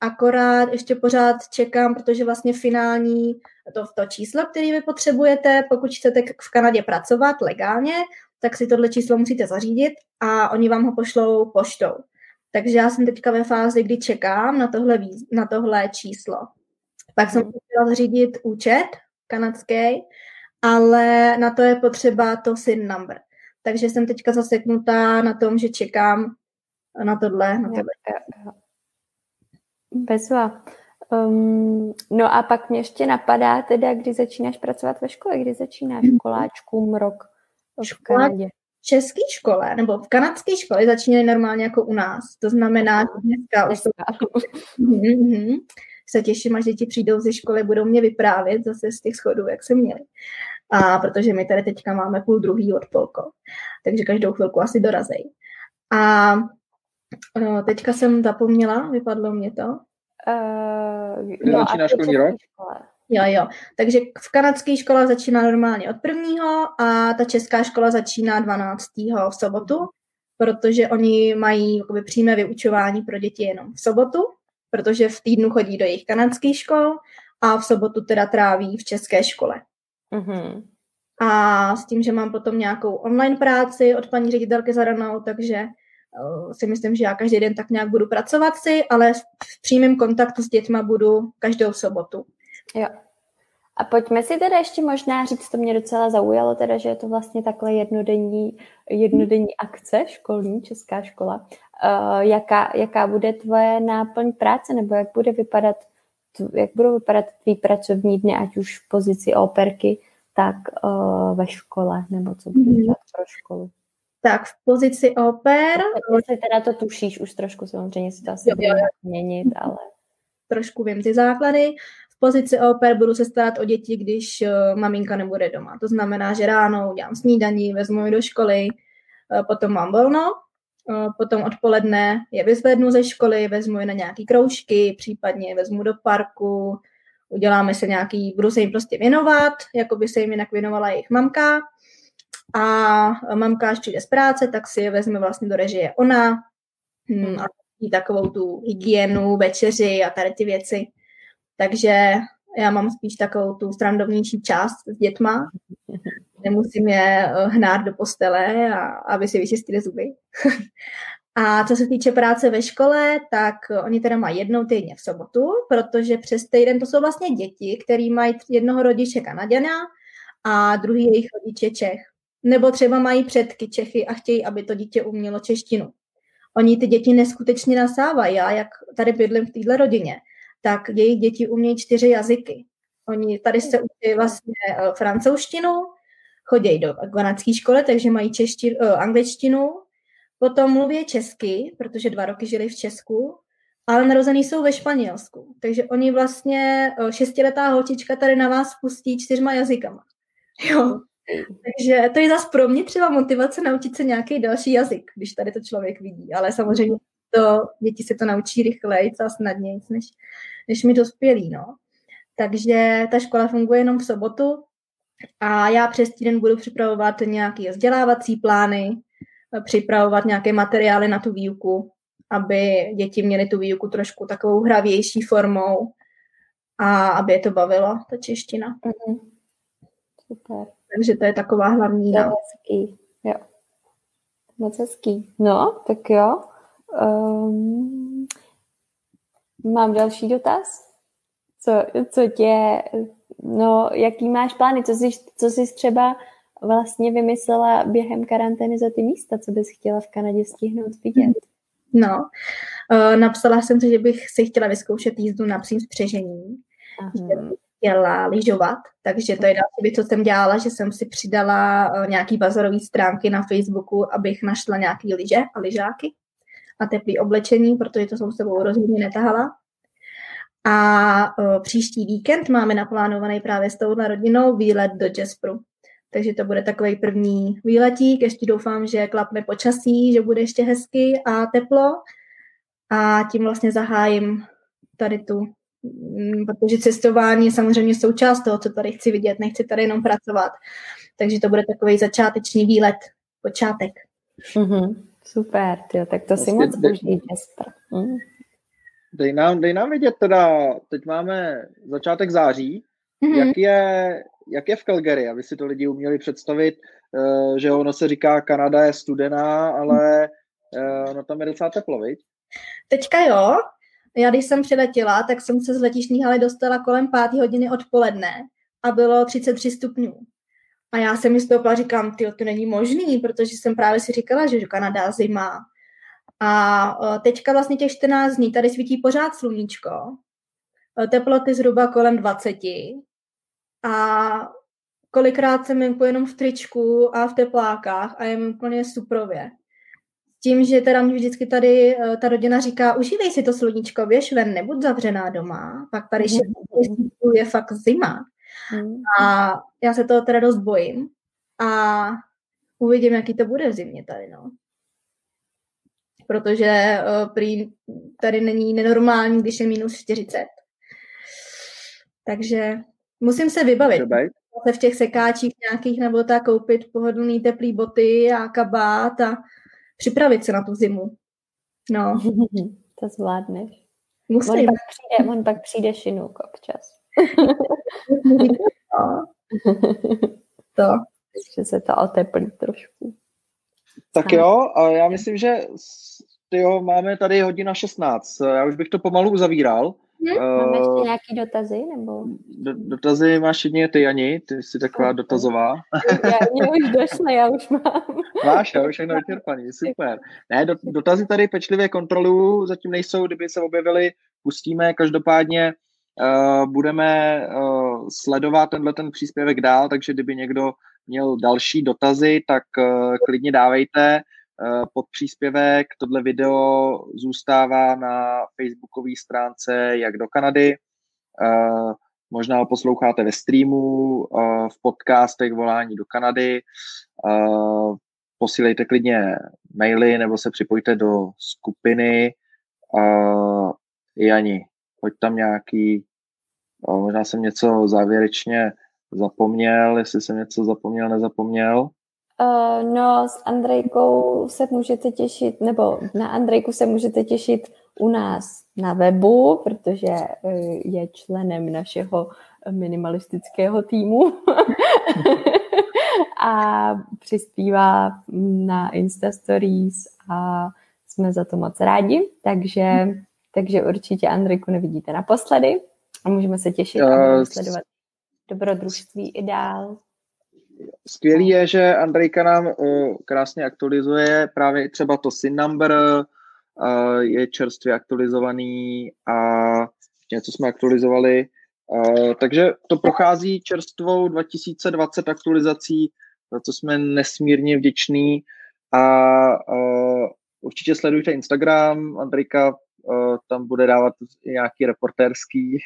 akorát ještě pořád čekám, protože vlastně finální to, to číslo, který vy potřebujete, pokud chcete v Kanadě pracovat legálně, tak si tohle číslo musíte zařídit a oni vám ho pošlou poštou. Takže já jsem teďka ve fázi, kdy čekám na tohle, na tohle číslo. Pak jsem chtěla zařídit účet kanadský, ale na to je potřeba to SIN number. Takže jsem teďka zaseknutá na tom, že čekám na tohle. Na tohle. Bezva. Um, no a pak mě ještě napadá teda, kdy začínáš pracovat ve škole, kdy začínáš školáčkům rok v Kanadě české škole nebo v kanadské škole začínají normálně jako u nás. To znamená, že dneska už jsou... mm-hmm. se těším, až děti přijdou ze školy, budou mě vyprávět zase z těch schodů, jak se měli. A protože my tady teďka máme půl druhý od polko, takže každou chvilku asi dorazej. A no, teďka jsem zapomněla, vypadlo mě to. Uh, no, začíná školní rok? Škole. Jo, jo. Takže v kanadské škole začíná normálně od prvního a ta česká škola začíná 12. v sobotu, protože oni mají jakoby, přímé vyučování pro děti jenom v sobotu, protože v týdnu chodí do jejich kanadských škol a v sobotu teda tráví v české škole. Mm-hmm. A s tím, že mám potom nějakou online práci od paní ředitelky zadanou, takže uh, si myslím, že já každý den tak nějak budu pracovat si, ale v přímém kontaktu s dětma budu každou sobotu. Jo. A pojďme si teda ještě možná říct, to mě docela zaujalo, teda, že je to vlastně takhle jednodenní, jednodenní akce školní, česká škola. Uh, jaká, jaká bude tvoje náplň práce, nebo jak bude vypadat, jak budou vypadat tvý pracovní dny, ať už v pozici operky, tak uh, ve škole, nebo co bude mm-hmm. pro školu? Tak v pozici oper... Jestli teda to tušíš už trošku, samozřejmě si to asi bude měnit, ale... Trošku vím ty základy pozici oper budu se starat o děti, když uh, maminka nebude doma. To znamená, že ráno udělám snídaní, vezmu je do školy, uh, potom mám volno, uh, potom odpoledne je vyzvednu ze školy, vezmu je na nějaký kroužky, případně vezmu do parku, uděláme se nějaký, budu se jim prostě věnovat, jako by se jim jinak věnovala jejich mamka. A mamka, až přijde z práce, tak si je vezme vlastně do režie ona hmm, a takovou tu hygienu, večeři a tady ty věci. Takže já mám spíš takovou tu strandovnější část s dětma. <laughs> Nemusím je eh, hnát do postele, a, aby si vyčistili zuby. <laughs> a co se týče práce ve škole, tak oni teda mají jednou týdně v sobotu, protože přes týden to jsou vlastně děti, který mají jednoho rodiče Kanaděna a druhý jejich rodiče Čech. Nebo třeba mají předky Čechy a chtějí, aby to dítě umělo češtinu. Oni ty děti neskutečně nasávají. Já, jak tady bydlím v téhle rodině, tak jejich děti umějí čtyři jazyky. Oni tady se učí vlastně uh, francouzštinu, chodí do kanadské školy, takže mají češtinu, uh, angličtinu, potom mluví česky, protože dva roky žili v Česku, ale narození jsou ve Španělsku. Takže oni vlastně, uh, šestiletá holčička tady na vás pustí čtyřma jazykama. <laughs> Jo. Takže to je zase pro mě třeba motivace naučit se nějaký další jazyk, když tady to člověk vidí. Ale samozřejmě to, děti se to naučí rychleji a snadněji, než, než mi dospělí, no. Takže ta škola funguje jenom v sobotu a já přes týden budu připravovat nějaké vzdělávací plány, připravovat nějaké materiály na tu výuku, aby děti měly tu výuku trošku takovou hravější formou a aby je to bavilo, ta čeština. Mm-hmm. Super. Takže to je taková hlavní. To je hezký, jo. Moc hezký. No, tak jo. Um, mám další dotaz? Co, co tě, no, jaký máš plány? Co jsi, co jsi třeba vlastně vymyslela během karantény za ty místa, co bys chtěla v Kanadě stihnout vidět? No, uh, napsala jsem si, že bych si chtěla vyzkoušet jízdu na přím spřežení. Že chtěla lyžovat, takže to je další věc, co jsem dělala, že jsem si přidala uh, nějaký bazarové stránky na Facebooku, abych našla nějaký lyže a lyžáky a teplý oblečení, protože to jsem s sebou rozhodně netahala. A o, příští víkend máme naplánovaný právě s touhle rodinou výlet do Jaspru. takže to bude takový první výletík. Ještě doufám, že klapne počasí, že bude ještě hezky a teplo a tím vlastně zahájím tady tu, mm, protože cestování je samozřejmě součást toho, co tady chci vidět, nechci tady jenom pracovat. Takže to bude takový začáteční výlet, počátek. Mm-hmm. Super, tyjo, tak to si moc užij, Jesper. Mm. Dej nám, dej nám vidět teda, teď máme začátek září, mm-hmm. jak, je, jak je v Calgary, aby si to lidi uměli představit, uh, že ono se říká, Kanada je studená, ale uh, no tam je docela teplo, viď? Teďka jo, já když jsem přiletěla, tak jsem se z letišní haly dostala kolem páté hodiny odpoledne a bylo 33 stupňů. A já jsem mi a říkám, ty to není možný, protože jsem právě si říkala, že Kanada zima. A teďka vlastně těch 14 dní tady svítí pořád sluníčko. Teploty zhruba kolem 20. A kolikrát jsem venku jenom v tričku a v teplákách a je úplně suprově. Tím, že teda mě vždycky tady ta rodina říká, užívej si to sluníčko, běž ven, nebuď zavřená doma, pak tady mm-hmm. je fakt zima. Mm. A já se toho teda dost bojím a uvidím, jaký to bude v zimě tady, no. Protože uh, prý tady není nenormální, když je minus 40. Takže musím se vybavit. Se v těch sekáčích nějakých nebo tak koupit pohodlný teplý boty a kabát a připravit se na tu zimu. No. <laughs> to zvládneš. Musím. On pak přijde, on pak přijde šinuk občas. To. Že se to oteplí trošku. Tak jo, a já myslím, že tyjo, máme tady hodina 16. Já už bych to pomalu uzavíral. Hmm? Máme ještě nějaký dotazy? Nebo? Do, dotazy máš jedně ty, Ani, ty jsi taková dotazová. Já, mě už došly, já už mám. Máš, já už všechno vyčerpaný, super. Ne, do, dotazy tady pečlivě kontroluju, zatím nejsou, kdyby se objevily, pustíme. Každopádně uh, budeme uh, sledovat tenhle ten příspěvek dál, takže kdyby někdo měl další dotazy, tak uh, klidně dávejte pod příspěvek. Tohle video zůstává na facebookové stránce Jak do Kanady. Možná ho posloucháte ve streamu, v podcastech Volání do Kanady. Posílejte klidně maily nebo se připojte do skupiny. Jani, pojď tam nějaký Možná jsem něco závěrečně zapomněl, jestli jsem něco zapomněl, nezapomněl. Uh, no, s Andrejkou se můžete těšit, nebo na Andrejku se můžete těšit u nás na webu, protože uh, je členem našeho minimalistického týmu <laughs> a přispívá na Insta Stories a jsme za to moc rádi, takže, takže určitě Andrejku nevidíte naposledy. A můžeme se těšit a sledovat dobrodružství i dál. Skvělý je, že Andrejka nám uh, krásně aktualizuje právě třeba to SIN number, uh, je čerstvě aktualizovaný a něco jsme aktualizovali. Takže to prochází čerstvou 2020 aktualizací, za co jsme nesmírně vděční a určitě sledujte Instagram, Andrejka tam bude dávat nějaký reportérský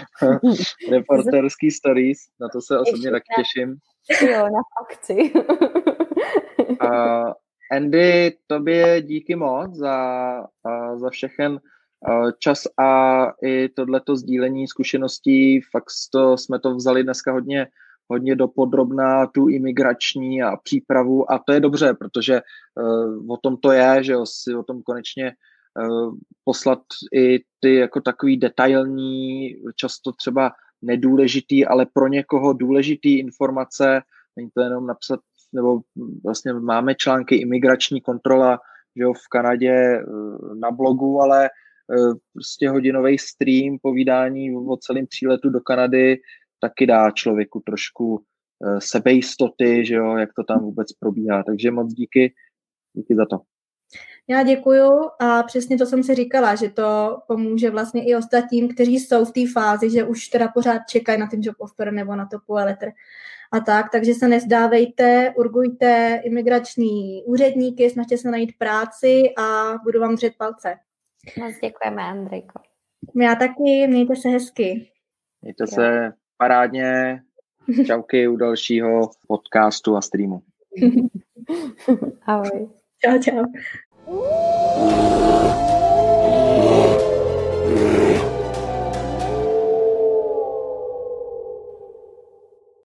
<laughs> reportérský stories, na to se osobně taky těším. Jo, na akci. <laughs> uh, Andy, tobě díky moc za, uh, za všechen uh, čas a i tohleto sdílení zkušeností. Fakt to, jsme to vzali dneska hodně, hodně dopodrobná, tu imigrační a přípravu a to je dobře, protože uh, o tom to je, že jo, si o tom konečně poslat i ty jako takový detailní, často třeba nedůležitý, ale pro někoho důležitý informace. Není to jenom napsat, nebo vlastně máme články imigrační kontrola, že jo, v Kanadě eh, na blogu, ale eh, prostě hodinový stream, povídání o celém příletu do Kanady taky dá člověku trošku sebejistoty, že jo, jak to tam vůbec probíhá. Takže moc díky, díky za to. Já děkuju a přesně to jsem si říkala, že to pomůže vlastně i ostatním, kteří jsou v té fázi, že už teda pořád čekají na ten job offer nebo na to poe letter a tak, takže se nezdávejte, urgujte imigrační úředníky, snažte se najít práci a budu vám dřet palce. Moc děkujeme, Andrejko. Já taky, mějte se hezky. Mějte se parádně <laughs> Čauky u dalšího podcastu a streamu. Ahoj. Čau, čau. Uh!